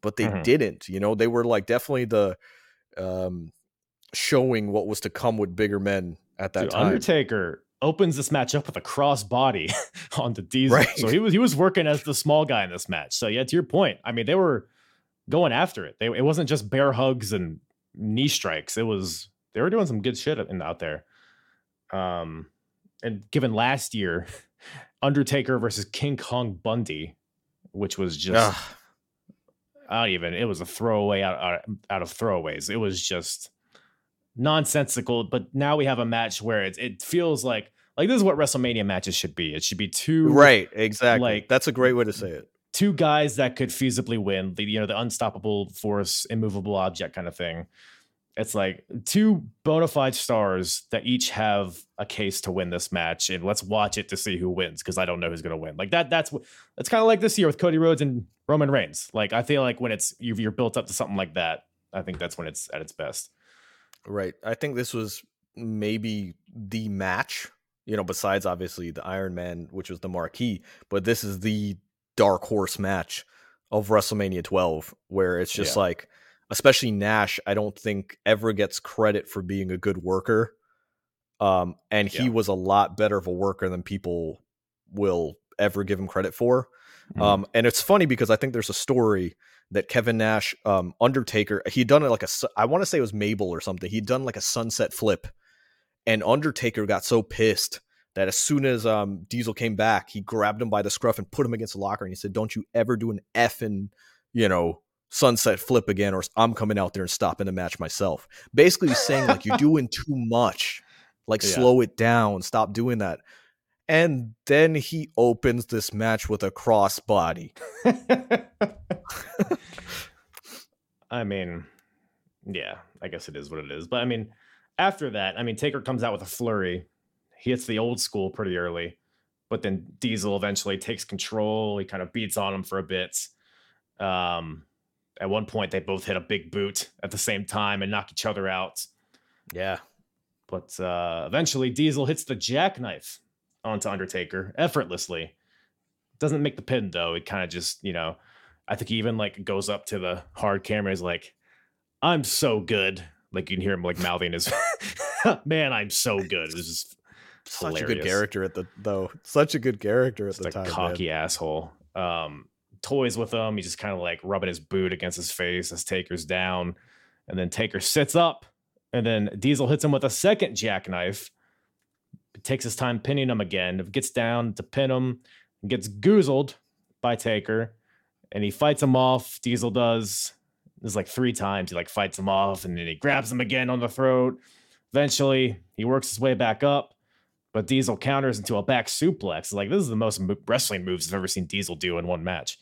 but they
Mhm.
didn't. You know, they were like definitely the um showing what was to come with bigger men at that
Dude,
time.
Undertaker opens this match up with a cross body onto Diesel.
Right.
So he was he was working as the small guy in this match. So yeah, to your point, I mean they were going after it. They, it wasn't just bear hugs and knee strikes. It was they were doing some good shit in, out there. Um, and given last year, Undertaker versus King Kong Bundy, which was just
Ugh.
I don't even. It was a throwaway out, out out of throwaways. It was just nonsensical. But now we have a match where it it feels like like this is what WrestleMania matches should be. It should be two
right, exactly.
like-
That's a great way to say it.
two guys that could feasibly win. The you know the unstoppable force, immovable object kind of thing. It's like two bona fide stars that each have a case to win this match, and let's watch it to see who wins because I don't know who's gonna win. Like that. That's what. That's kind of like this year with Cody Rhodes and Roman Reigns. Like I feel like when it's you're built up to something like that, I think that's when it's at its best.
Right. I think this was maybe the match, you know, besides obviously the Iron Man, which was the marquee, but this is the dark horse match of WrestleMania 12, where it's just
Yeah.
like, especially Nash, I don't think ever gets credit for being a good worker. Um, and he
Yeah.
was a lot better of a worker than people will ever give him credit for.
Mhm.
Um, and it's funny because I think there's a story that Kevin Nash, um, Undertaker, he'd done it like a, I want to say it was Mabel or something. He'd done like a sunset flip, and Undertaker got so pissed that as soon as um Diesel came back, he grabbed him by the scruff and put him against the locker, and he said, "Don't you ever do an effing, you know." Sunset flip again, or I'm coming out there and stopping the match myself. Basically, he's saying like you're doing too much, like
Yeah.
slow it down, stop doing that. And then he opens this match with a crossbody.
I mean, yeah, I guess it is what it is. But I mean, after that, I mean, Taker comes out with a flurry. He hits the old school pretty early, but then Diesel eventually takes control. He kind of beats on him for a bit. Um, at one point, they both hit a big boot at the same time and knock each other out.
Yeah.
But uh, eventually, Diesel hits the jackknife onto Undertaker effortlessly. Doesn't make the pin though. It kind of just, you know, I think he even like goes up to the hard camera. He's like, "I'm so good." Like you can hear him like mouthing his, "Man, I'm so good." Was just
Such a good character at the though. Such a good character at
just
the
a
time. man.
cocky asshole. Um, toys with him. He's just kind of like rubbing his boot against his face as Taker's down, and then Taker sits up, and then Diesel hits him with a second jackknife. Takes his time pinning him again. Gets down to pin him, gets goozled by Taker, and he fights him off. Diesel does. There's like three times he like fights him off, and then he grabs him again on the throat. Eventually, he works his way back up, but Diesel counters into a back suplex. Like this is the most mo- wrestling moves I've ever seen Diesel do in one match.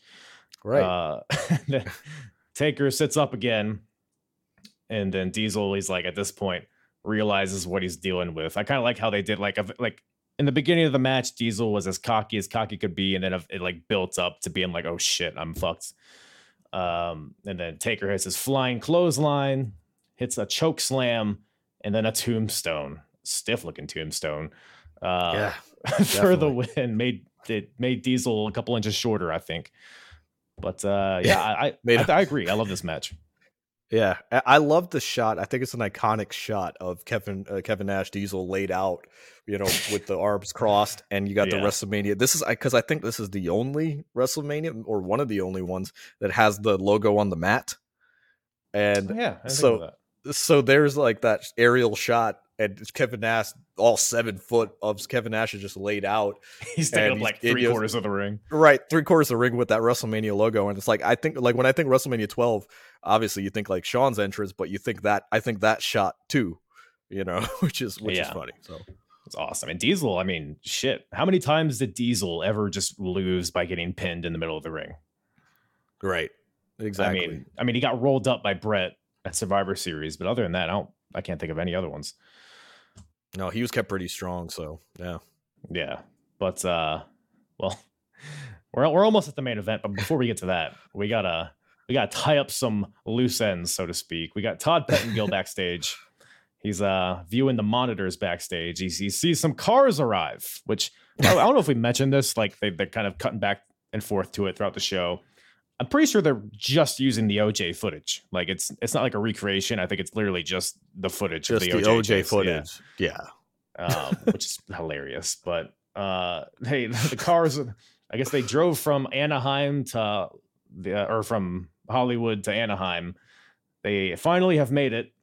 Right.
Uh, Taker sits up again, and then Diesel, he's like at this point realizes what he's dealing with. I kind of like how they did like a, like in the beginning of the match, Diesel was as cocky as cocky could be, and then it like built up to being like, oh shit, I'm fucked. Um, and then Taker hits his flying clothesline, hits a choke slam, and then a tombstone, stiff looking tombstone. Uh,
yeah.
for the win. Made it made Diesel a couple inches shorter, I think. But uh, yeah, I I,
Made
I, I agree. I love this match.
Yeah, I love the shot. I think it's an iconic shot of Kevin uh, Kevin Nash Diesel laid out, you know, with the arms crossed, and you got the WrestleMania. This is because I think this is the only WrestleMania or one of the only ones that has the logo on the mat. And
yeah. Didn't think
so- so there's like that aerial shot, and it's Kevin Nash, all seven foot of Kevin Nash is just laid out,
he's taking
and
up
he's-
like three
goes-
quarters of the ring.
right three quarters of the ring with that WrestleMania logo, and it's like I think like when I think WrestleMania 12, obviously you think like Shawn's entrance, but you think that I think that shot too, you know, which is which is funny. So
It's awesome. And Diesel, I mean, shit. How many times did Diesel ever just lose by getting pinned in the middle of the ring?
right, exactly.
I mean, I mean, he got rolled up by Bret at Survivor Series, but other than that, I don't. I can't think of any other ones.
no, he was kept pretty strong. So yeah,
Yeah, but uh, well, we're we're almost at the main event. But before we get to that, we gotta we gotta tie up some loose ends, so to speak. We got Todd Pettengill backstage. He's uh viewing the monitors backstage. He, he sees some cars arrive, which I, I don't know if we mentioned this. Like they they're kind of cutting back and forth to it throughout the show. I'm pretty sure they're just using the OJ footage. Like it's it's not like a recreation. I think it's literally just the footage
just
of
the,
the
OJ,
OJ, chase. Yeah
footage. Yeah.
um, which is hilarious. But uh, hey, the cars, I guess they drove from Anaheim to the, or from Hollywood to Anaheim. They finally have made it.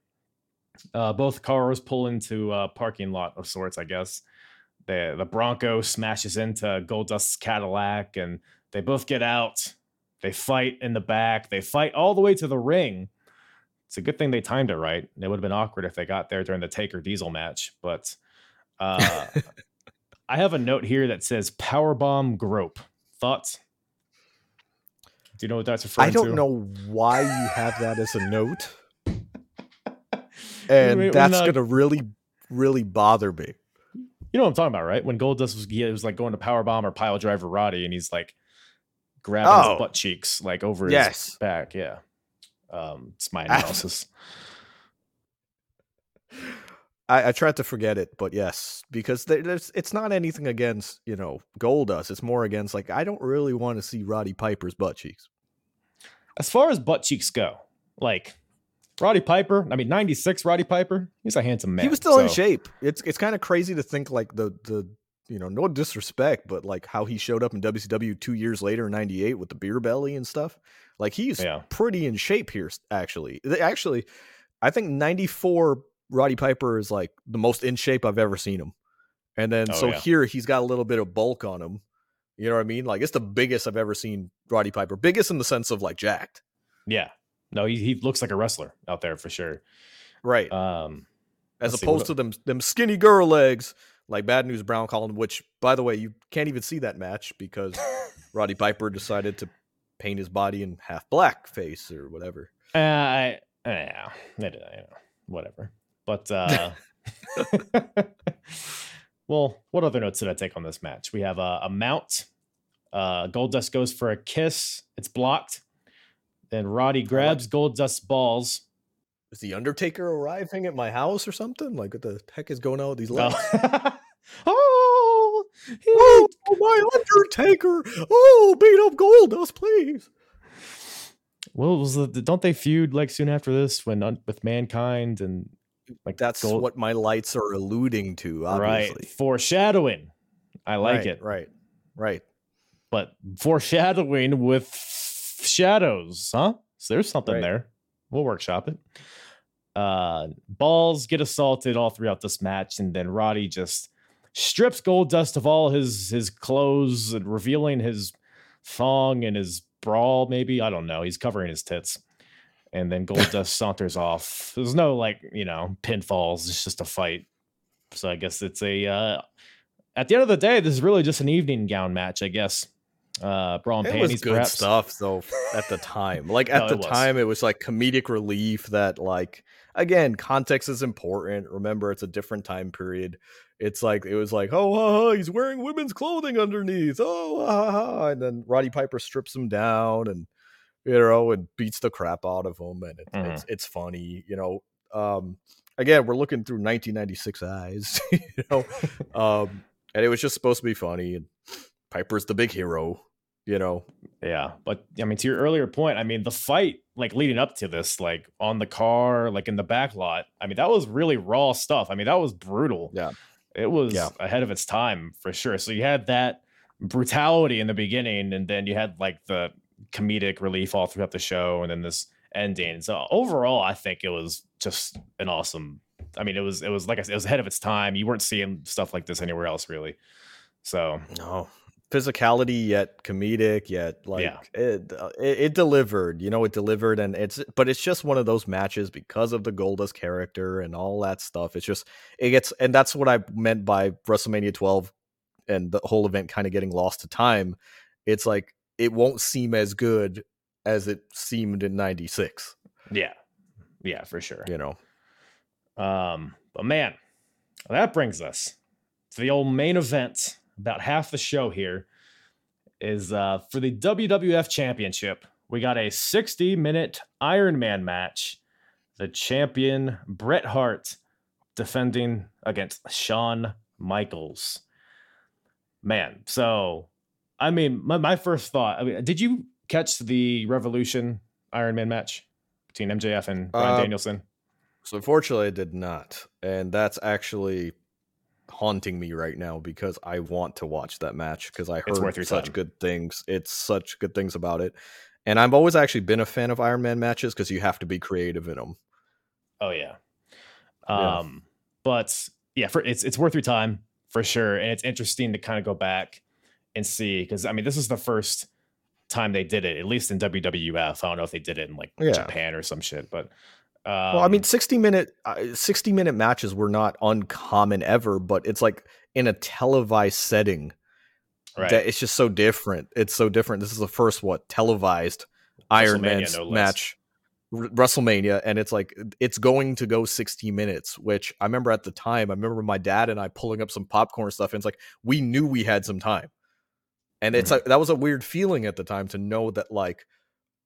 Uh, both cars pull into a parking lot of sorts, I guess. The the Bronco smashes into Goldust's Cadillac, and they both get out. They fight in the back. They fight all the way to the ring. It's a good thing they timed it right. It would have been awkward if they got there during the Taker Diesel match. But uh, I have a note here that says "Powerbomb Grope." Thoughts? Do you know what that's referring
I don't know why you have that as a note, and that's gonna really, really bother me.
You know what I'm talking about, right? When Goldust was he was like going to powerbomb or pile driver Roddy, and he's like grabbing
Oh.
his butt cheeks like over his back. Yeah, um, it's my analysis.
I, I tried to forget it, but yes, because there, there's it's not anything against you know Goldust. It's more against like I don't really want to see Roddy Piper's butt cheeks.
As far as butt cheeks go, like Roddy Piper, I mean '96 Roddy Piper, he's a handsome man.
he was still in shape. It's it's kind of crazy to think like the the you know no disrespect, but like how he showed up in WCW two years later in '98 with the beer belly and stuff. Like he's
Yeah.
pretty in shape here. Actually, actually, I think '94 Roddy Piper is like the most in shape I've ever seen him. And then
Oh,
so
yeah.
here he's got a little bit of bulk on him. You know what I mean? Like it's the biggest I've ever seen Roddy Piper. Biggest in the sense of like jacked.
Yeah, no, he, he looks like a wrestler out there for sure.
Right.
Um,
as opposed to them them skinny girl legs like Bad News Brown Colin, which by the way you can't even see that match because Roddy Piper decided to paint his body in half black face or whatever.
Uh, I, yeah, I don't know, whatever. But uh, well, what other notes did I take on this match? We have a, a mount. Uh, Goldust goes for a kiss. It's blocked. Then Roddy grabs gold Goldust's balls.
Is the Undertaker arriving at my house or something? Like what the heck is going on with these legs?
Oh, oh,
Oh, my Undertaker! Oh, beat up Goldust, please.
Well, was the, don't they feud like soon after this when un- with mankind and like
That's
Gold-
what my lights are alluding to, obviously.
right foreshadowing. I like
right,
it.
Right. Right.
But foreshadowing with shadows, huh? So there's something
Right.
there. We'll workshop it. Uh, balls get assaulted all throughout this match, and then Roddy just strips Goldust of all his his clothes and revealing his thong and his brawl. Maybe I don't know. He's covering his tits, and then Goldust saunters off. There's no like you know pinfalls. It's just a fight. So I guess it's a. Uh, at the end of the day, this is really just an evening gown match, I guess. Uh, bra and
It
panties,
was good
perhaps.
stuff though at the time. Like at
it
the
was.
time it was like comedic relief that like again, context is important. Remember it's a different time period. It's like it was like, oh ha, ha, he's wearing women's clothing underneath. Oh ha, ha, ha. and then Roddy Piper strips him down and you know and beats the crap out of him and it,
Mm-hmm.
it's it's funny, you know. Um again, we're looking through 1996 eyes, you know. um and it was just supposed to be funny and Piper's the big hero, you know.
Yeah, but I mean, to your earlier point, I mean, the fight like leading up to this, like on the car, like in the back lot. I mean, that was really raw stuff. I mean, that was brutal.
Yeah.
It was
Yeah.
ahead of its time for sure. So you had that brutality in the beginning, and then you had like the comedic relief all throughout the show, and then this ending. So overall, I think it was just an awesome. I mean, it was it was like I said, it was ahead of its time. You weren't seeing stuff like this anywhere else, really. So
No. Physicality yet comedic yet like
Yeah.
it, uh, it it delivered, you know, it delivered and it's but it's just one of those matches because of the Goldust character and all that stuff. It's just it gets and that's what I meant by WrestleMania 12 and the whole event kind of getting lost to time. It's like it won't seem as good as it seemed in 96,
yeah, yeah, for sure.
you know.
Um, but man, that brings us to the old main event. About half the show here is uh, for the WWF Championship. We got a 60 minute Iron Man match. The champion Bret Hart defending against Shawn Michaels. Man, so I mean, my, my first thought. I mean, did you catch the Revolution Iron Man match between MJF and Bryan
Uh,
Danielson?
So unfortunately, I did not, and that's actually haunting me right now because I want to watch that match because I heard such
time.
good things. It's such good things about it, and I've always actually been a fan of Iron Man matches because you have to be creative in them.
Oh yeah.
Yeah.
Um, but yeah, for it's it's worth your time for sure, and it's interesting to kind of go back and see because I mean this is the first time they did it, at least in WWF. I don't know if they did it in like
Yeah.
Japan or some shit, but um,
well, I mean, sixty minute uh, sixty minute matches were not uncommon ever, but it's like in a televised setting
right.
that it's just so different. It's so different. This is the first what televised Iron Man
no
match, R- WrestleMania, and it's like it's going to go sixty minutes. Which I remember at the time. I remember my dad and I pulling up some popcorn stuff, and it's like we knew we had some time, and it's
Mhm.
like that was a weird feeling at the time to know that like,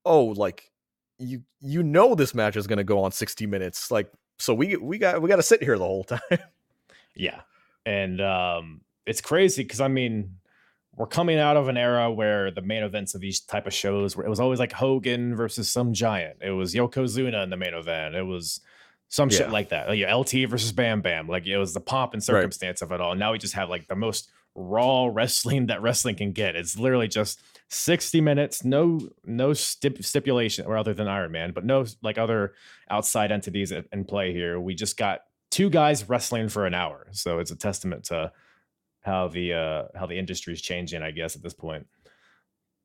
oh, like you you know this match is going to go on sixty minutes, like. So we we got we got to sit here the whole time.
Yeah. And um it's crazy because I mean we're coming out of an era where the main events of these type of shows where it was always like Hogan versus some giant. It was Yokozuna in the main event. It was some
Yeah.
shit like that. Like, yeah, LT versus Bam Bam. Like it was the pomp and circumstance of it all. Now we just have like the most raw wrestling that wrestling can get. It's literally just 60 minutes, no no stip- stipulation or other than Iron Man, but no like other outside entities in play here. We just got two guys wrestling for an hour. So it's a testament to how the uh how the industry is changing, I guess, at this point.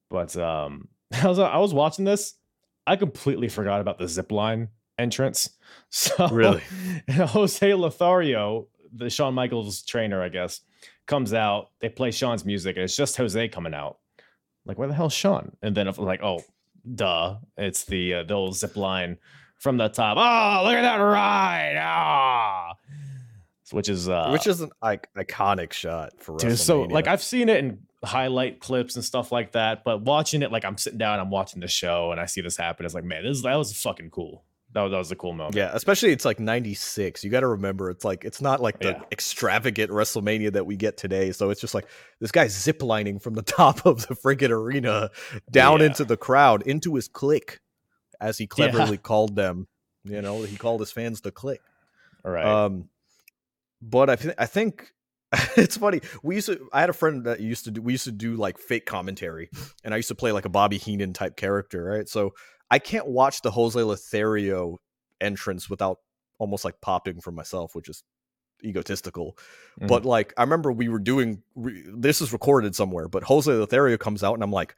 But um I was I was watching this, I completely forgot about the zip line entrance. So
Really?
Jose Lothario, the Shawn Michaels trainer, I guess, comes out. They play Shawn's music, and it's just Jose coming out. Like, where the hell's Shawn? And then it's like, oh, duh, it's the uh, the old zip line from the top. Oh, look at that ride! Ah, which is uh,
which is an like iconic shot for
Dude, so like I've seen it in highlight clips and stuff like that, but watching it like I'm sitting down, I'm watching the show, and I see this happen. It's like, man, this that was fucking cool. That was, that was a cool moment.
Yeah, especially it's like 96. You got to remember it's like it's not like the
Yeah.
extravagant WrestleMania that we get today. So it's just like this guy's ziplining from the top of the friggin' arena down
Yeah.
into the crowd into his clique as he cleverly called them. You know, he called his fans the clique.
All right.
Um but I th- I think it's funny. We used to I had a friend that used to do we used to do like fake commentary and I used to play like a Bobby Heenan type character, right? So I can't watch the Jose Lothario entrance without almost like popping for myself, which is egotistical.
Mhm.
But like I remember we were doing re- this is recorded somewhere, but Jose Lothario comes out and I'm like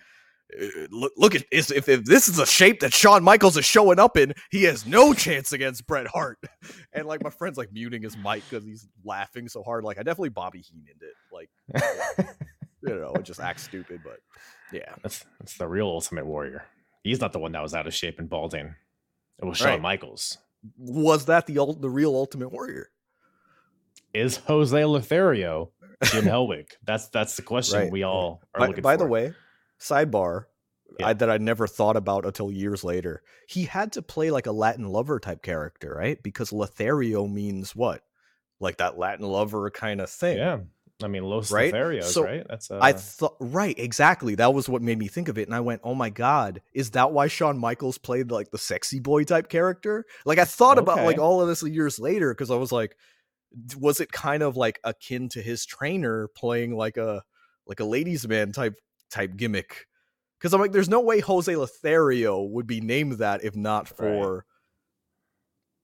"Uh, Look, look at is- if, if this is a shape that Shawn Michaels is showing up in, he has no chance against Bret Hart. And like my friend's like muting his mic because he's laughing so hard. Like I definitely Bobby Heenan it. Like you know, it just acts stupid, but yeah.
that's that's the real Ultimate Warrior. He's not the one that was out of shape and balding. It was Shawn
Right.
Michaels.
Was that the the real Ultimate Warrior?
Is Jose Lothario Jim Hellwig? That's that's the question
Right.
we all are
By,
looking
by
for.
By the way, sidebar
Yeah.
I, that I never thought about until years later. He had to play like a Latin lover type character, right? Because Lothario means what? Like that Latin lover kind of thing.
yeah, I mean, Los
Right?
Lotharios,
So,
right? That's uh,
I thought right, exactly. That was what made me think of it, and I went, "Oh my god, is that why Shawn Michaels played like the sexy boy type character?" Like I thought about like all of this years later because I was like, was it kind of like akin to his trainer playing like a like a ladies' man type type gimmick? Because I'm like, there's no way Jose Lothario would be named that if not
Right.
for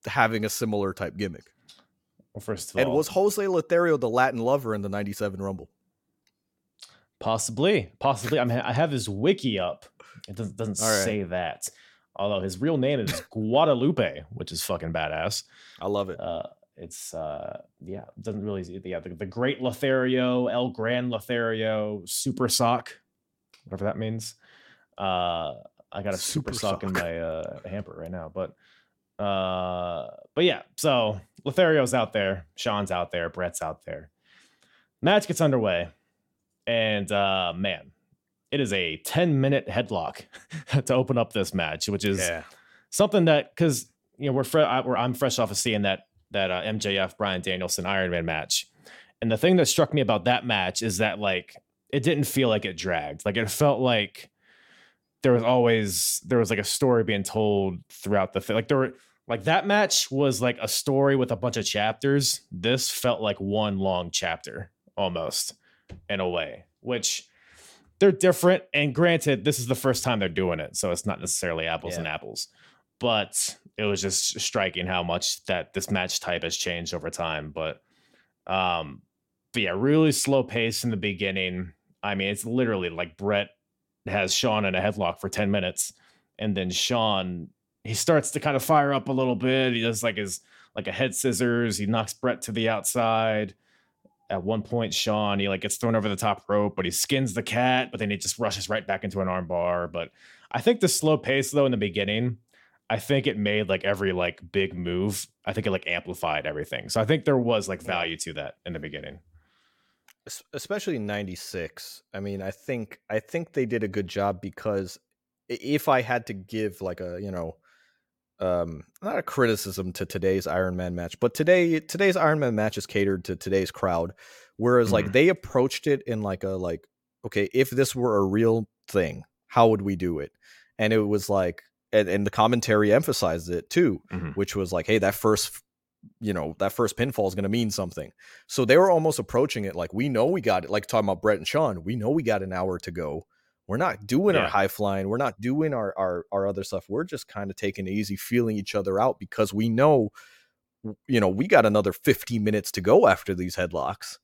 having a similar type gimmick.
Well, first of
And
all,
was Jose Lothario the Latin lover in the '97 Rumble?
possibly, possibly. I mean, I have his wiki up. It doesn't, doesn't
right.
say that. Although his real name is Guadalupe, which is fucking badass.
I love it.
Uh, it's uh, yeah, doesn't really. Yeah, the, the Great Lothario, El Gran Lothario, Super Sock, whatever that means. Uh, I got a super,
Super
sock, in my uh, hamper right now, but uh, but yeah. So Lothario's out there, Shawn's out there, Bret's out there. Match gets underway, and uh, man, it is a ten minute headlock to open up this match, which is
yeah.
something that because you know we're, fre- I, we're I'm fresh off of seeing that that uh, MJF Bryan Danielson Iron Man match, and the thing that struck me about that match is that like it didn't feel like it dragged. Like it felt like there was always there was like a story being told throughout the thing. Like there were like that match was like a story with a bunch of chapters. This felt like one long chapter almost in a way, which they're different. And granted, this is the first time they're doing it, so it's not necessarily apples
Yeah.
and apples. But it was just striking how much that this match type has changed over time. But um, but yeah, really slow pace in the beginning. I mean, it's literally like Bret has Shawn in a headlock for 10 minutes, and then Shawn he starts to kind of fire up a little bit. He does like his like a head scissors. He knocks Bret to the outside. At one point, Shawn he like gets thrown over the top rope, but he skins the cat, but then he just rushes right back into an armbar. But I think the slow pace though in the beginning, I think it made like every like big move. I think it like amplified everything. So I think there was like value to that in the beginning.
Especially in 96 i mean i think i think they did a good job because if i had to give like a you know um not a criticism to today's iron man match but today today's iron man match is catered to today's crowd whereas like
Mhm.
they approached it in like a like okay if this were a real thing how would we do it and it was like and, and the commentary emphasized it too
Mhm.
which was like hey that first you know that first pinfall is going to mean something so they were almost approaching it like we know we got it like talking about bret and shawn we know we got an hour to go we're not doing
Yeah.
our high flying we're not doing our, our our other stuff we're just kind of taking it easy feeling each other out because we know you know we got another 50 minutes to go after these headlocks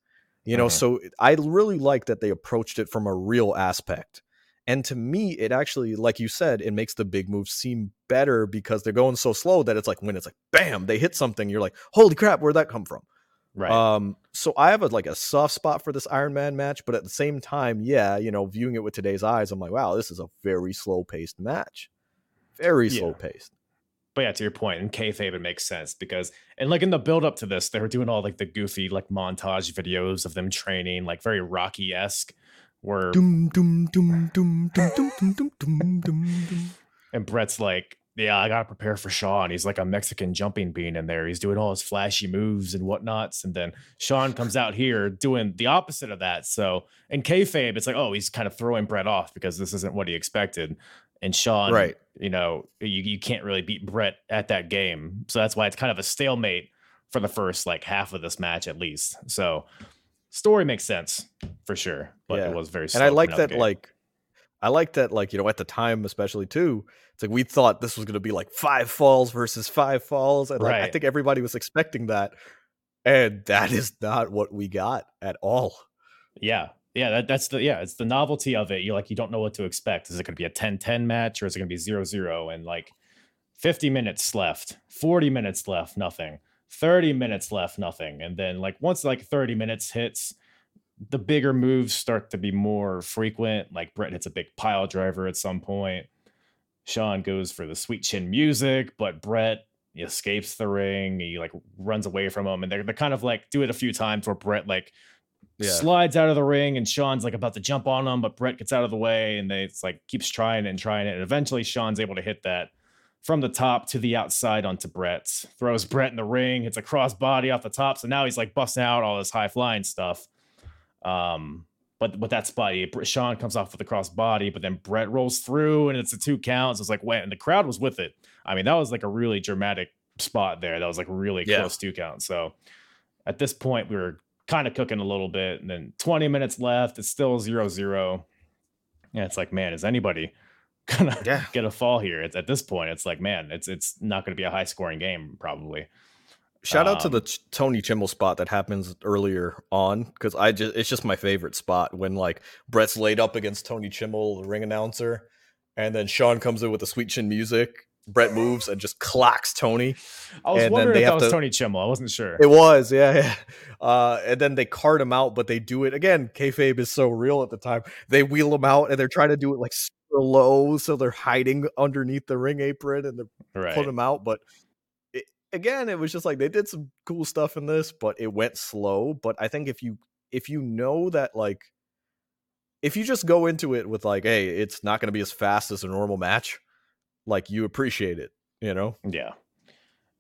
you know
Mhm.
so i really like that they approached it from a real aspect and to me it actually like you said it makes the big moves seem better because they're going so slow that it's like when it's like bam they hit something you're like holy crap where'd that come from
Right.
um, so I have a like a soft spot for this Iron Man match, but at the same time, yeah, you know, viewing it with today's eyes, I'm like, wow, this is a very slow paced match, very
Yeah.
slow paced.
but yeah, to your point, in kayfabe, it makes sense because, and like in the build up to this, they were doing all like the goofy like montage videos of them training, like very Rocky esque, where and Bret's like, yeah, I gotta prepare for Shawn. He's like a Mexican jumping bean in there. He's doing all his flashy moves and whatnots, and then Shawn comes out here doing the opposite of that. So in kayfabe, it's like, oh, he's kind of throwing Bret off because this isn't what he expected. And Shawn,
Right.
you know, you, you can't really beat Bret at that game. So that's why it's kind of a stalemate for the first like half of this match at least. So story makes sense for sure, but
Yeah.
it was very.
And I like that, like, I like that, like, you know, at the time, especially too, it's like we thought this was going to be like five falls versus five falls. And like, I think everybody was expecting that. And that is not what we got at all.
Yeah. Yeah, that, that's the yeah, it's the novelty of it. You're like you don't know what to expect. Is it going to be a 10-10 match or is it going to be 0-0 and like 50 minutes left, 40 minutes left, nothing. 30 minutes left, nothing. And then like once like 30 minutes hits, the bigger moves start to be more frequent. Like Bret hits a big pile driver at some point. Shawn goes for the sweet chin music, but Bret escapes the ring. He like runs away from him, and they're, they're kind of like do it a few times where Bret like
Yeah.
slides out of the ring, and Shawn's like about to jump on him, but Bret gets out of the way, and they it's like keeps trying and trying it, and eventually Shawn's able to hit that from the top to the outside onto Bret, throws Bret in the ring, hits a cross body off the top, so now he's like busting out all this high flying stuff. Um, but with that spot, he- Shawn comes off with a cross body, but then Bret rolls through and it's a two counts. It's like, wait, and the crowd was with it. I mean, that was like a really dramatic spot there. That was like really
Yeah.
close two counts. So at this point, we were kind of cooking a little bit. And then 20 minutes left. It's still zero zero. Yeah, it's like, man, is anybody gonna
Yeah.
get a fall here? It's at this point, it's like, man, it's it's not gonna be a high scoring game, probably.
Shout out to
Um,
the Ch- Tony Chimel spot that happens earlier on because I just it's just my favorite spot when like Bret's laid up against Tony Chimel, the ring announcer, and then Shawn comes in with the sweet chin music. Bret moves and just clocks Tony.
I was
And
wondering if that was
to-
Tony Chimel. I wasn't sure.
It was, yeah, yeah. Uh, and then they cart him out, but they do it again. Kayfabe is so real at the time. They wheel him out and they're trying to do it like super low, so they're hiding underneath the ring apron and they're
right.
put him out. But again, it was just like they did some cool stuff in this, but it went slow. But I think if you if you know that like if you just go into it with like, hey, it's not going to be as fast as a normal match, like you appreciate it, you know?
Yeah.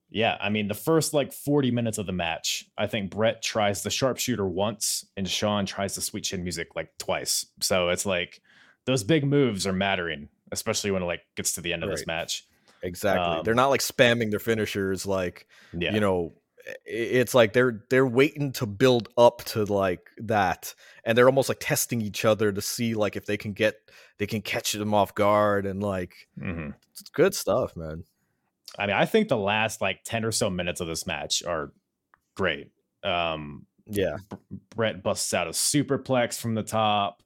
Yeah. I mean, the first like 40 minutes of the match, I think Bret tries the sharpshooter once and Shawn tries the sweet chin music like twice. So it's like those big moves are mattering, especially when it like gets to the end of this match.
Exactly.
Um,
they're not like spamming their finishers like
Yeah.
you know it's like they're they're waiting to build up to like that and they're almost like testing each other to see like if they can get they can catch them off guard and like
hmm
it's good stuff man
I mean, I think the last like 10 or so minutes of this match are great. Um,
yeah
Bret busts out a superplex from the top,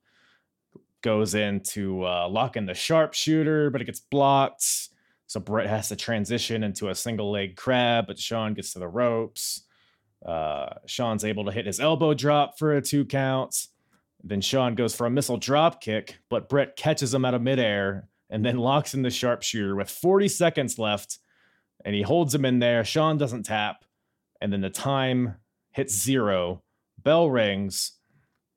goes in to uh, lock in the sharpshooter, but it gets blocked. So Bret has to transition into a single leg crab, but Shawn gets to the ropes. Uh, Shawn's able to hit his elbow drop for a two counts. Then Shawn goes for a missile drop kick, but Bret catches him out of midair and then locks in the sharpshooter with 40 seconds left. And he holds him in there. Shawn doesn't tap. And then the time hits zero. Bell rings.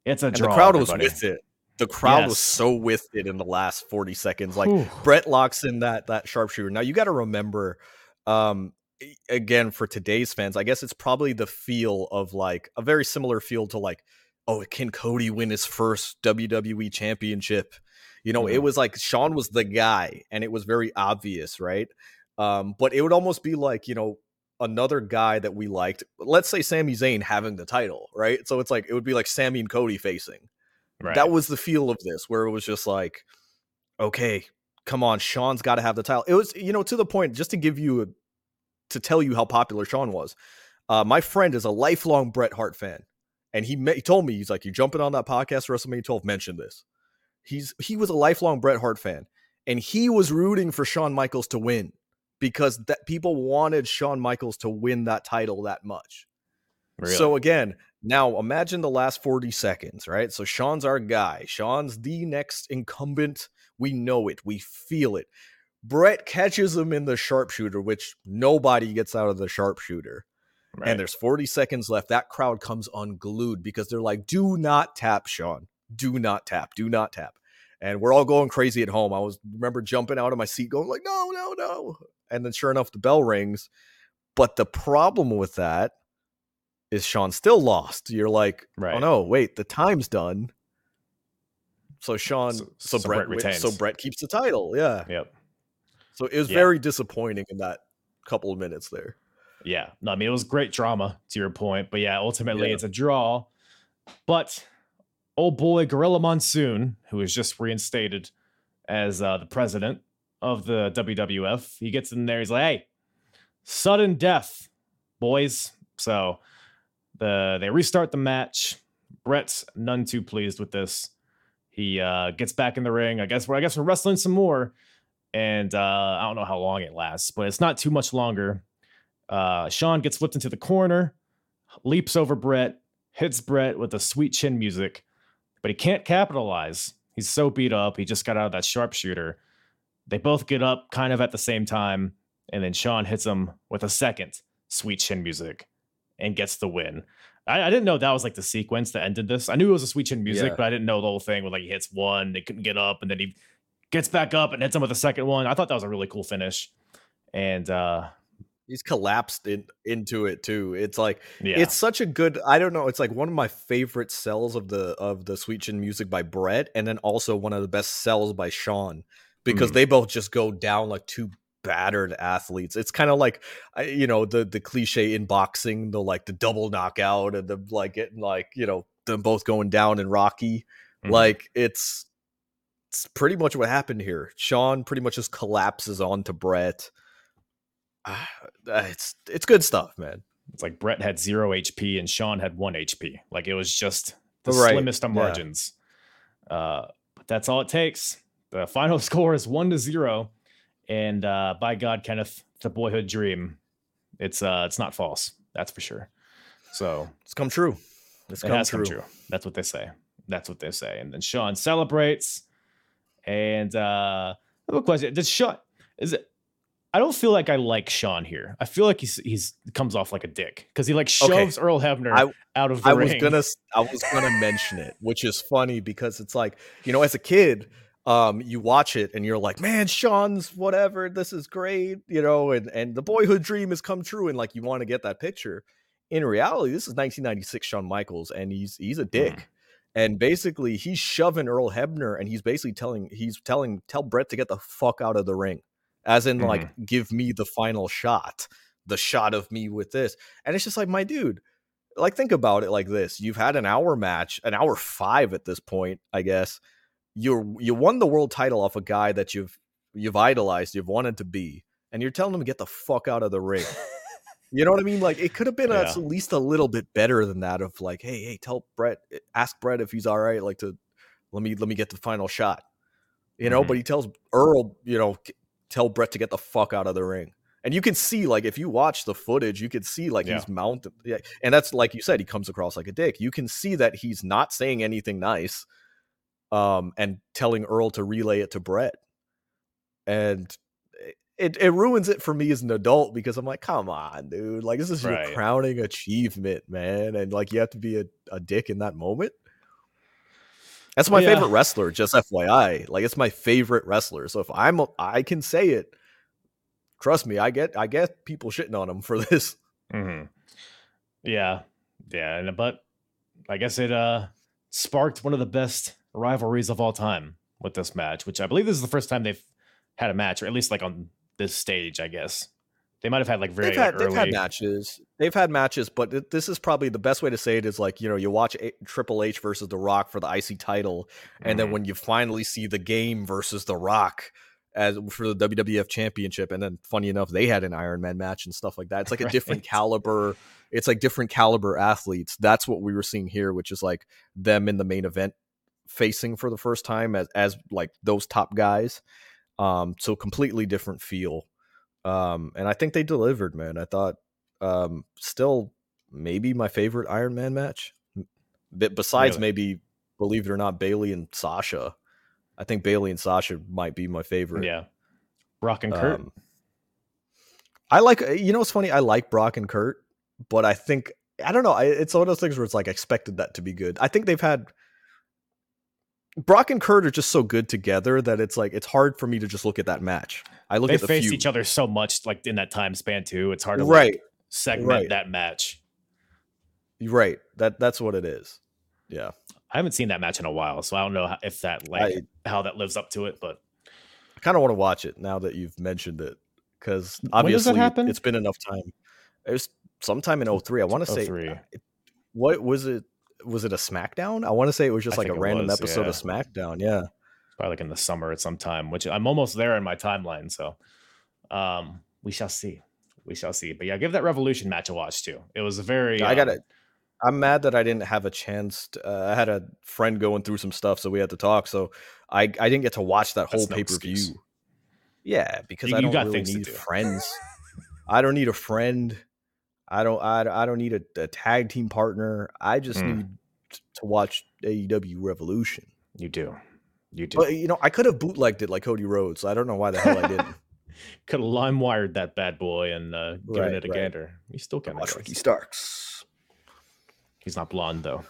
It's a
and
draw.
the crowd was with it the crowd was so with it in the last 40 seconds like. Bret locks in that that sharpshooter. Now you got to remember, um, again for today's fans, I guess it's probably the feel of like a very similar feel to like, oh, can Cody win his first WWE championship? You know, it
Mhm.
was like Shawn was the guy, and it was very obvious, right? Um, but it would almost be like you know another guy that we liked. Let's say Sami Zayn having the title, right? So it's like it would be like Sami and Cody facing
Right.
that was the feel of this where it was just like okay come on shawn's got to have the title it was you know to the point just to give you a to tell you how popular shawn was uh, my friend is a lifelong bret hart fan and he, me- he told me he's like you jumping on that podcast wrestlemania 12 mention this he's he was a lifelong bret hart fan and he was rooting for Shawn michaels to win because that people wanted Shawn michaels to win that title that much
Really.
so again, now imagine the last 40 seconds, right? So Shawn's our guy. Shawn's the next incumbent. We know it. We feel it. Bret catches him in the sharpshooter, which nobody gets out of the sharpshooter.
Right.
And there's 40 seconds left. That crowd comes unglued because they're like, do not tap, Shawn. Do not tap. Do not tap. And we're all going crazy at home. I was remember jumping out of my seat, going like, no, no, no. And then sure enough, the bell rings. But the problem with that is Shawn still lost. You're like, oh no, wait, the time's done. So Shawn,
So-
so,
so Bret,
Bret so. Bret keeps the title. Yeah.
Yep.
So it was
Yeah.
very disappointing in that couple of minutes there.
Yeah. No, I mean, it was great drama to your point. But yeah, ultimately
Yeah.
it's a draw. But old boy Gorilla Monsoon, who is just reinstated as uh, the president of the WWF, he gets in there. He's like, hey, sudden death, boys. So the they restart the match. Bret's none too pleased with this. He uh, gets back in the ring. I guess we're I guess we're wrestling some more. And uh, I don't know how long it lasts, but it's not too much longer. Uh, Shawn gets flipped into the corner, leaps over Bret, hits Bret with the sweet chin music, but he can't capitalize. He's so beat up. He just got out of that sharpshooter. They both get up kind of at the same time, and then Shawn hits him with a second sweet chin music and gets the win. I, I didn't know that was like the sequence that ended this. I knew it was a sweet chin music,
Yeah.
but I didn't know the whole thing where like he hits one, they couldn't get up, and then he gets back up and hits him with a second one. I thought that was a really cool finish. And uh
he's collapsed in, into it too. It's like
Yeah.
it's such a good. I don't know. It's like one of my favorite sells of the of the Sweet Chin music by Bret, and then also one of the best sells by Shawn because
Mm.
they both just go down like two battered athletes. It's kind of like you know the the cliche in boxing, the like the double knockout and the like getting like you know them both going down in Rocky.
Mhm.
Like it's it's pretty much what happened here. Shawn pretty much just collapses onto Bret. Ah, it's it's good stuff, man.
It's like Bret had zero HP and Shawn had one HP. Like it was just the
Right,
slimmest of
yeah.
margins. Uh, but that's all it takes. The final score is one to zero. And uh, by God, Kenneth, the boyhood dream, it's uh, it's not false. That's for sure. So
It's come true. It's
it
come
has
true.
come true. That's what they say. That's what they say. And then Shawn celebrates. And uh, I have a question. Does Shawn is it? I don't feel like I like Shawn here. I feel like he's he's comes off like a dick because he like
Okay.
shoves Earl Hebner
I-
out of the
I
ring.
was gonna I was gonna mention it, which is funny because it's like, you know, as a kid, um, you watch it and you're like, man, Shawn's whatever, this is great, you know, and and the boyhood dream has come true, and like you want to get that picture. In reality, this is 1996 Shawn Michaels, and he's he's a dick. And basically, he's shoving Earl Hebner, and he's basically telling he's telling tell Bret to get the fuck out of the ring, as in like give me the final shot, the shot of me with this, and it's just like my dude, like think about it like this: you've had an hour match, an hour five at this point, I guess. You're you won the world title off a guy that you've you've idolized, you've wanted to be, and you're telling him get the fuck out of the ring. You know what I mean? Like it could have been
Yeah.
at least a little bit better than that. Of like, hey, hey, tell Bret, ask Bret if he's all right. Like to let me let me get the final shot. You know,
Mhm.
but he tells Earl, you know, tell Bret to get the fuck out of the ring. And you can see, like, if you watch the footage, you can see like
Yeah.
he's mounted. Yeah, and that's like you said, he comes across like a dick. You can see that he's not saying anything nice, um, and telling Earl to relay it to Bret. And it, it ruins it for me as an adult because I'm like, come on, dude. Like, this is
Right.
your crowning achievement, man. And like, you have to be a, a dick in that moment. That's my
Yeah.
favorite wrestler, just FYI. Like, it's my favorite wrestler. So if I'm, a, I can say it. Trust me, I get, I get people shitting on him for this.
Mhm. Yeah, yeah, and but I guess it uh sparked one of the best rivalries of all time with this match, which I believe this is the first time they've had a match, or at least like on this stage. I guess they might have had like very
They've had,
early.
they've had matches. They've had matches, but th- this is probably the best way to say it is like, you know, you watch a- Triple H versus The Rock for the IC title, and then
Mhm.
when you finally see the game versus The Rock as for the WWF championship, and then funny enough, they had an Iron Man match and stuff like that. It's like a different caliber. It's like different caliber athletes. That's what we were seeing here, which is like them in the main event facing for the first time as as like those top guys. Um, so completely different feel. Um, and I think they delivered, man. I thought um still maybe my favorite Iron Man match. But besides
Really?
maybe believe it or not, Bailey and Sasha. I think Bailey and Sasha might be my favorite.
yeah, Brock and Kurt.
Um, I like you know what's funny? I like Brock and Kurt, but I think I don't know. I, it's one of those things where it's like I expected that to be good. I think they've had Brock and Kurt are just so good together that it's like it's hard for me to just look at that match. I look
they
at the
faced
feud.
each other so much, like in that time span too. It's hard to like,
right,
segment
right.
that match.
right. That that's what it is. Yeah,
I haven't seen that match in a while, so I don't know if that like
I-
how that lives up to it. But
I kind of want to watch it now that you've mentioned it because obviously it's been enough time. It was sometime in 03. I want to say
03.
Uh, what was it? Was it a SmackDown? I want to say it was just
I
like a random
was,
episode
yeah.
of SmackDown. Yeah.
probably like in the summer at some time, which I'm almost there in my timeline. So um we shall see. We shall see. But yeah, give that Revolution match a watch too. It was a very
I
um,
got it. I'm mad that I didn't have a chance. To, uh, I had a friend going through some stuff, so we had to talk. So I I didn't get to watch that whole
no
pay per view. Yeah, because
You-
I don't
got
really need
do.
friends. I don't need a friend. I don't. I, I don't need a, a tag team partner. I just
Hmm.
need to watch AEW Revolution.
You do. You do.
But you know, I could have bootlegged it like Cody Rhodes. I don't know why the hell I didn't.
Could have lime wired that bad boy and uh, given
Right,
it a
right.
gander. He still can. I
Watch. Ricky Starks.
He's not blonde though.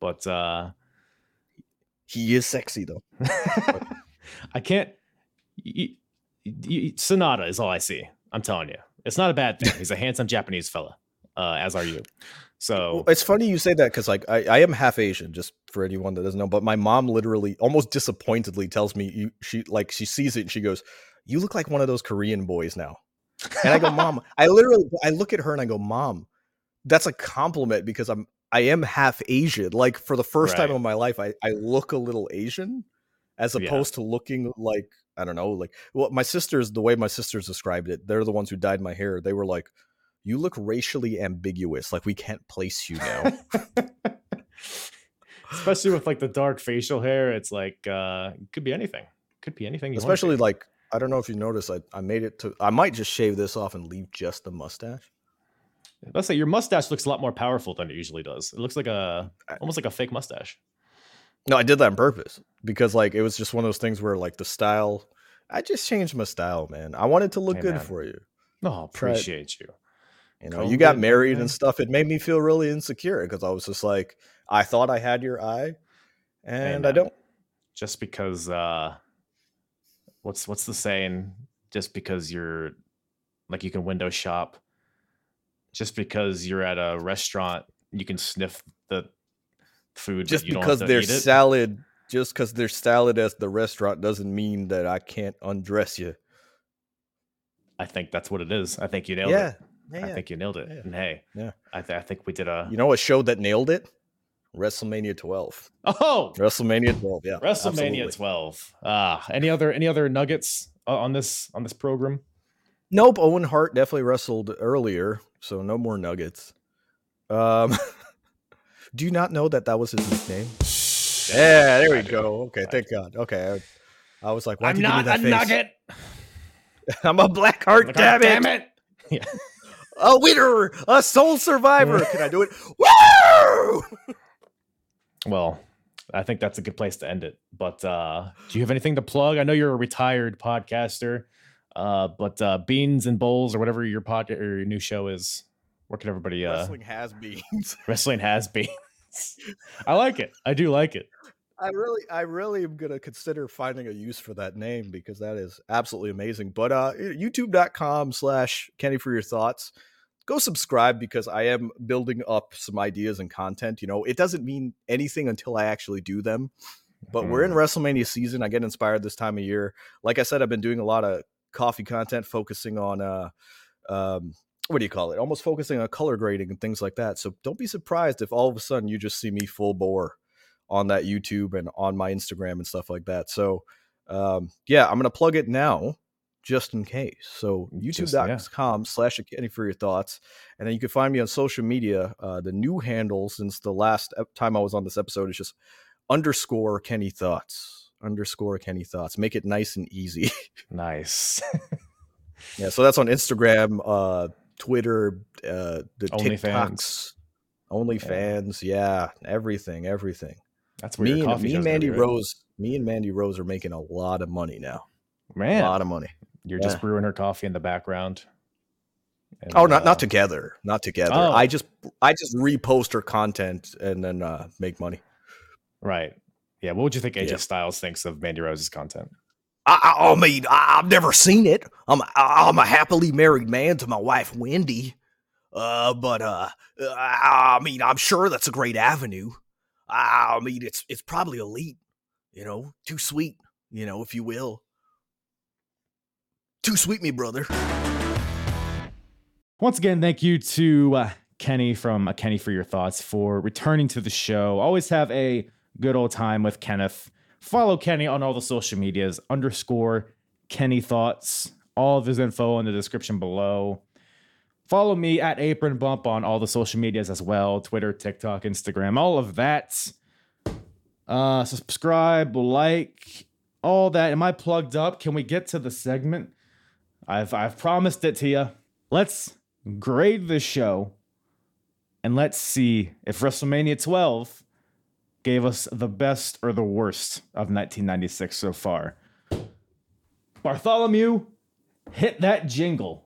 But uh
He is sexy though.
I can't. Y- y- y- Sanada is all I see. I'm telling you. It's not a bad thing. He's a handsome Japanese fella, uh, as are you. So
it's funny you say that because like I, I am half Asian, just for anyone that doesn't know. But my mom literally, almost disappointedly, tells me you she like she sees it and she goes, "You look like one of those Korean boys now." And I go, "Mom," I literally I look at her and I go, "Mom, that's a compliment because I'm I am half Asian. Like for the first time in my life, I I look a little Asian, as
Yeah.
opposed to looking like I don't know, like well, my sisters. The way my sisters described it, they're the ones who dyed my hair. They were like. You look racially ambiguous, like we can't place you now.
especially with like the dark facial hair, it's like uh it could be anything. Could be anything.
Especially like I don't know if you noticed, I, I made it to. I might just shave this off and leave just the mustache.
let's say your mustache looks a lot more powerful than it usually does. It looks like a almost like a fake mustache.
No, I did that on purpose because like it was just one of those things where like the style. I just changed my style, man. I wanted to look
Hey,
good
man.
for you.
No, appreciate you.
You know,
Comb
you got
it,
married
man.
and stuff. It made me feel really insecure because I was just like, I thought I had your eye, and I don't.
Just because uh what's what's the saying? Just because you're like you can window shop. Just because you're at a restaurant, you can sniff the food.
Just
you don't
because there's salad, just because there's salad at the restaurant doesn't mean that I can't undress you.
I think that's what it is. I think you nailed
Yeah,
it.
yeah.
I think you nailed it.
Yeah.
And hey,
Yeah.
I, th- I think we did a.
You know a show that nailed it? WrestleMania 12.
oh,
WrestleMania 12. Yeah.
WrestleMania
absolutely.
12. Ah, any other any other nuggets on this on this program?
Nope. Owen Hart definitely wrestled earlier, so no more nuggets. Um, do you not know that that was his nickname? Yeah, there we go. Okay, thank God. Okay, I, I was like, why
I'm
you give me
not
that
a
face?
nugget.
I'm a black heart.
Like,
damn,
oh,
it.
damn it. Yeah.
A winner, a soul survivor. Can I do it? Woo!
Well, I think that's a good place to end it. But uh, do you have anything to plug? I know you're a retired podcaster, uh, but uh, Beans and Bowls or whatever your pod or your new show is, where can everybody uh,
Wrestling has beans.
wrestling has beans? I like it. I do like it.
I really, I really am gonna consider finding a use for that name because that is absolutely amazing. But uh youtube.com slash Kenny for your thoughts. Go subscribe because I am building up some ideas and content. You know, it doesn't mean anything until I actually do them. But we're in WrestleMania season. I get inspired this time of year. Like I said, I've been doing a lot of coffee content, focusing on uh um what do you call it? Almost focusing on color grading and things like that. So don't be surprised if all of a sudden you just see me full bore on that YouTube and on my Instagram and stuff like that. So um, yeah, I'm gonna plug it now just in case. So
Just- yeah.
youtube.com slash Kenny for your thoughts. And then you can find me on social media. Uh, the new handle since the last time I was on this episode is just underscore Kenny thoughts. Underscore Kenny thoughts. Make it nice and easy.
Nice.
yeah, so that's on Instagram, uh, Twitter, uh, the
OnlyFans.
TikToks, OnlyFans, yeah, everything, everything
That's where
me and, me and Mandy? Rose, me and Mandy Rose are making a lot of money now.
Man,
A lot of money.
you're just brewing her coffee in the background. And,
Oh, not
uh,
not together, not together.
Oh.
I just I just repost her content and then uh, make money.
Right. Yeah. What would you think AJ
Yeah.
Styles thinks of Mandy Rose's content?
I, I, I mean, I, I've never seen it. I'm I, I'm a happily married man to my wife Wendy. Uh, but uh, I mean, I'm sure that's a great avenue. I mean, it's it's probably elite. You know, too sweet. You know, if you will. Too sweet, me brother.
Once again, thank you to uh, Kenny from uh, Kenny for your thoughts for returning to the show. Always have a good old time with Kenneth. Follow Kenny on all the social medias underscore Kenny thoughts. All of his info in the description below. Follow me at Apron Bump on all the social medias as well Twitter, TikTok, Instagram, all of that. Uh, subscribe, like, all that. Am I plugged up? Can we get to the segment? I've I've promised it to you. Let's grade the show and let's see if WrestleMania 12 gave us the best or the worst of 1996 so far. Bartholomew, hit that jingle.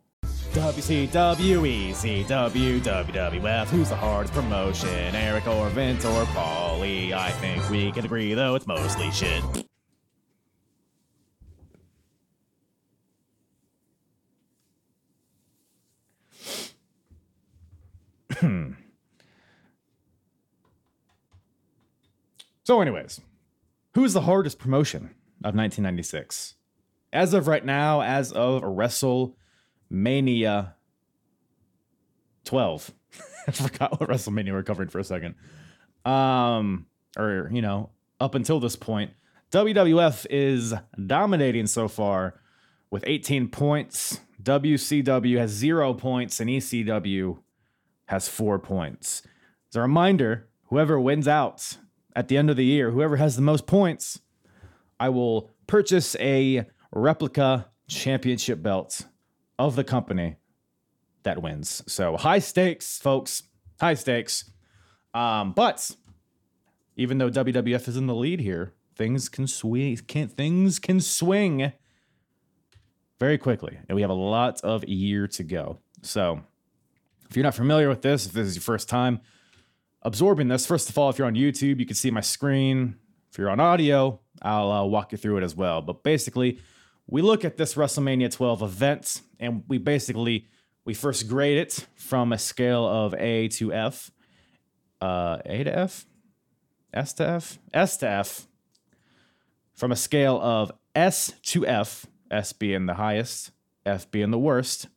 WCW, ECW, WWF, who's the hardest promotion? Eric or Vince or Paulie? I think we can agree, though it's mostly shit. So, anyways, who's the hardest promotion of 1996? As of right now, as of WrestleMania 12. I forgot what WrestleMania we're covering for a second. Um, or, you know, up until this point, WWF is dominating so far with 18 points. WCW has zero points, and ECW has four points. As a reminder, whoever wins out at the end of the year, whoever has the most points, I will purchase a replica championship belt of the company that wins. So high stakes, folks. High stakes. Um, but even though WWF is in the lead here, things can swing. Can things can swing very quickly, and we have a lot of year to go. So, if you're not familiar with this, if this is your first time absorbing this, first of all, if you're on YouTube, you can see my screen. If you're on audio, I'll uh, walk you through it as well. But basically, we look at this WrestleMania 12 event, and we basically we first grade it from a scale of A to F. Uh, a to F? S to F? S to F. From a scale of S to F, S being the highest, F being the worst.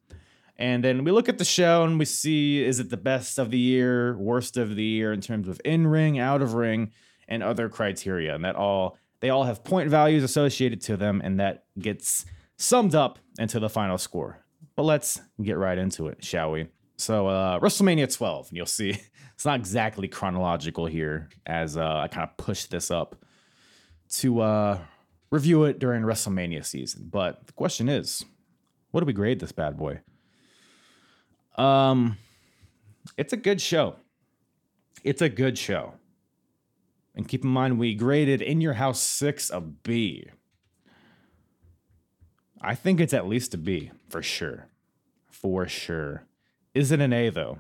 And then we look at the show and we see is it the best of the year, worst of the year in terms of in ring, out of ring, and other criteria. And that all they all have point values associated to them, and that gets summed up into the final score. But let's get right into it, shall we? So uh, WrestleMania 12, and you'll see it's not exactly chronological here, as uh, I kind of push this up to uh, review it during WrestleMania season. But the question is, what do we grade this bad boy? Um, it's a good show. It's a good show. And keep in mind, we graded In Your House 6 a B. I think it's at least a B for sure. For sure. Is it an A though?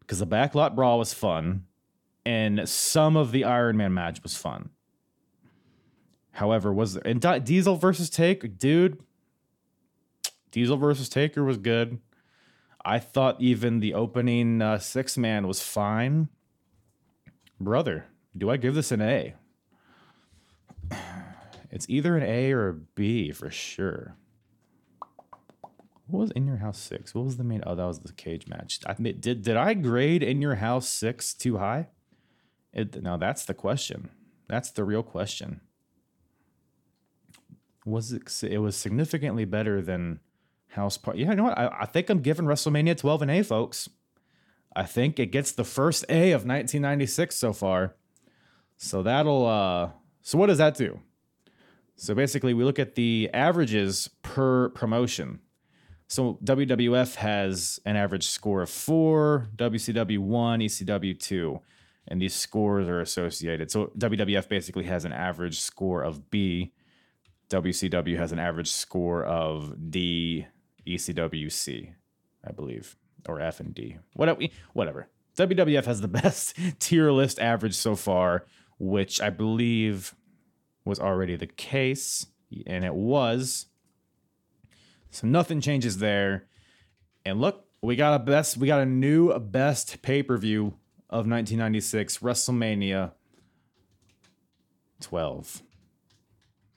Because the backlot brawl was fun, and some of the Iron Man match was fun. However, was there and Diesel versus Take, dude? Diesel versus Taker was good. I thought even the opening uh, six man was fine. Brother, do I give this an A? It's either an A or a B for sure. What was in your house six? What was the main? Oh, that was the cage match. I, did did I grade in your house six too high? It, now that's the question. That's the real question. Was it? It was significantly better than House Party. Yeah, you know what? I, I think I'm giving WrestleMania 12 an A, folks. I think it gets the first A of 1996 so far. So that'll. uh So what does that do? So basically, we look at the averages per promotion. So WWF has an average score of four, WCW one, ECW two, and these scores are associated. So WWF basically has an average score of B. WCW has an average score of D, ECWC, I believe, or F and D. Whatever. Whatever. WWF has the best tier list average so far, which I believe was already the case, and it was. So nothing changes there. And look, we got a best, we got a new best pay per view of 1996, WrestleMania 12.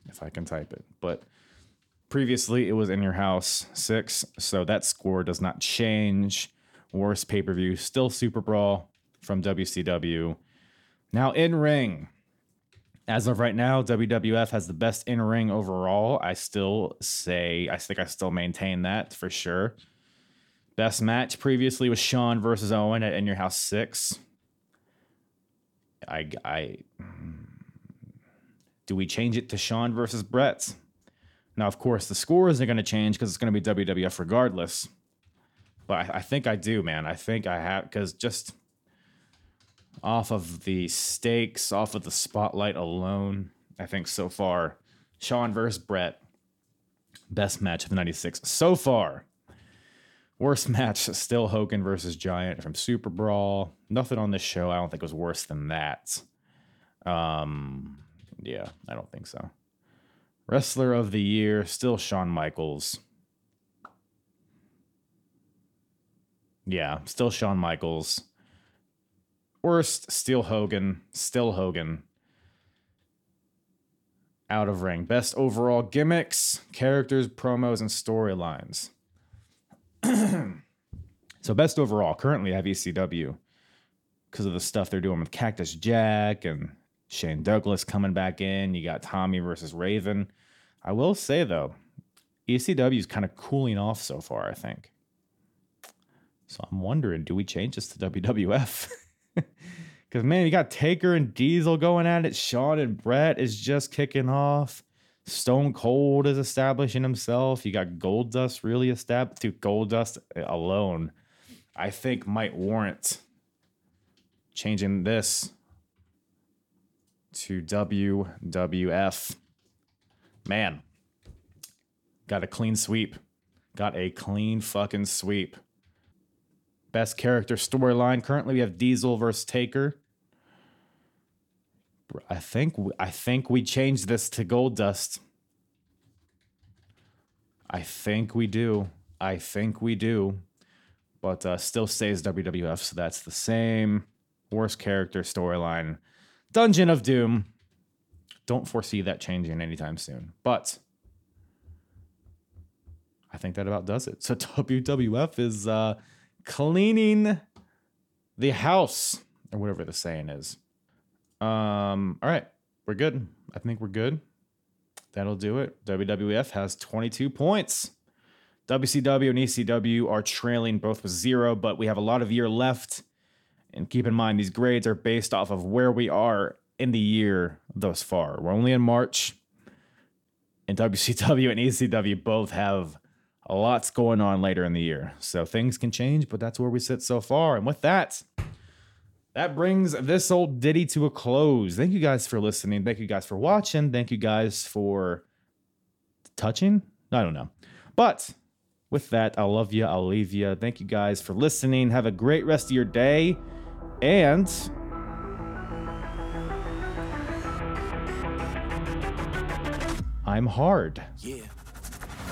If I can type it, but previously it was in your house six, so that score does not change. Worst pay per view, still Super Brawl from WCW. Now in ring, as of right now, WWF has the best in ring overall. I still say, I think I still maintain that for sure. Best match previously was Shawn versus Owen at In Your House 6. I, I, hmm. do we change it to Shawn versus Bret? Now, of course, the score isn't going to change because it's going to be WWF regardless. But I, I think I do, man. I think I have, because just off of the stakes, off of the spotlight alone, I think so far, Shawn versus Bret, best match of the 96 so far. Worst match, still Hogan versus Giant from Super Brawl. Nothing on this show I don't think was worse than that. Um, yeah, I don't think so. Wrestler of the Year, still Shawn Michaels. Yeah, still Shawn Michaels. Worst, still Hogan. Still Hogan. Out of ring. Best overall gimmicks, characters, promos, and storylines. so, best overall. Currently, I have ECW because of the stuff they're doing with Cactus Jack and Shane Douglas coming back in. You got Tommy versus Raven. I will say, though, ECW is kind of cooling off so far, I think. So I'm wondering, do we change this to WWF? Because, man, you got Taker and Diesel going at it. Shawn and Bret is just kicking off. Stone Cold is establishing himself. You got Goldust really established. Dude, Goldust alone, I think, might warrant changing this to WWF. Man, got a clean sweep. Got a clean fucking sweep. Best character storyline. Currently, we have Diesel versus Taker. I think I think we changed this to Goldust. I think we do. I think we do. But uh, still stays WWF, so that's the same. Worst character storyline. Dungeon of Doom. Don't foresee that changing anytime soon. But I think that about does it. So WWF is uh, cleaning the house, or whatever the saying is. Um, all right, we're good. I think we're good. That'll do it. WWF has 22 points. WCW and ECW are trailing both with zero, but we have a lot of year left. And keep in mind, these grades are based off of where we are in the year thus far. We're only in March, and WCW and ECW both have lot's going on later in the year. So things can change, but that's where we sit so far. And with that, that brings this old ditty to a close. Thank you guys for listening. Thank you guys for watching. Thank you guys for touching. I don't know. But with that, I love you. I'll leave you. Thank you guys for listening. Have a great rest of your day. And I'm hard.
Yeah.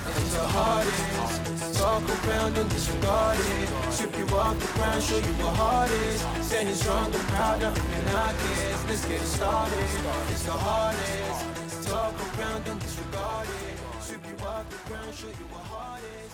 The hardest, talk around and disregard it. You off the ground, show you what is. Standing strong and proud. Let's get started. It's the hardest, talk around and disregard it. You off the ground, show you what is.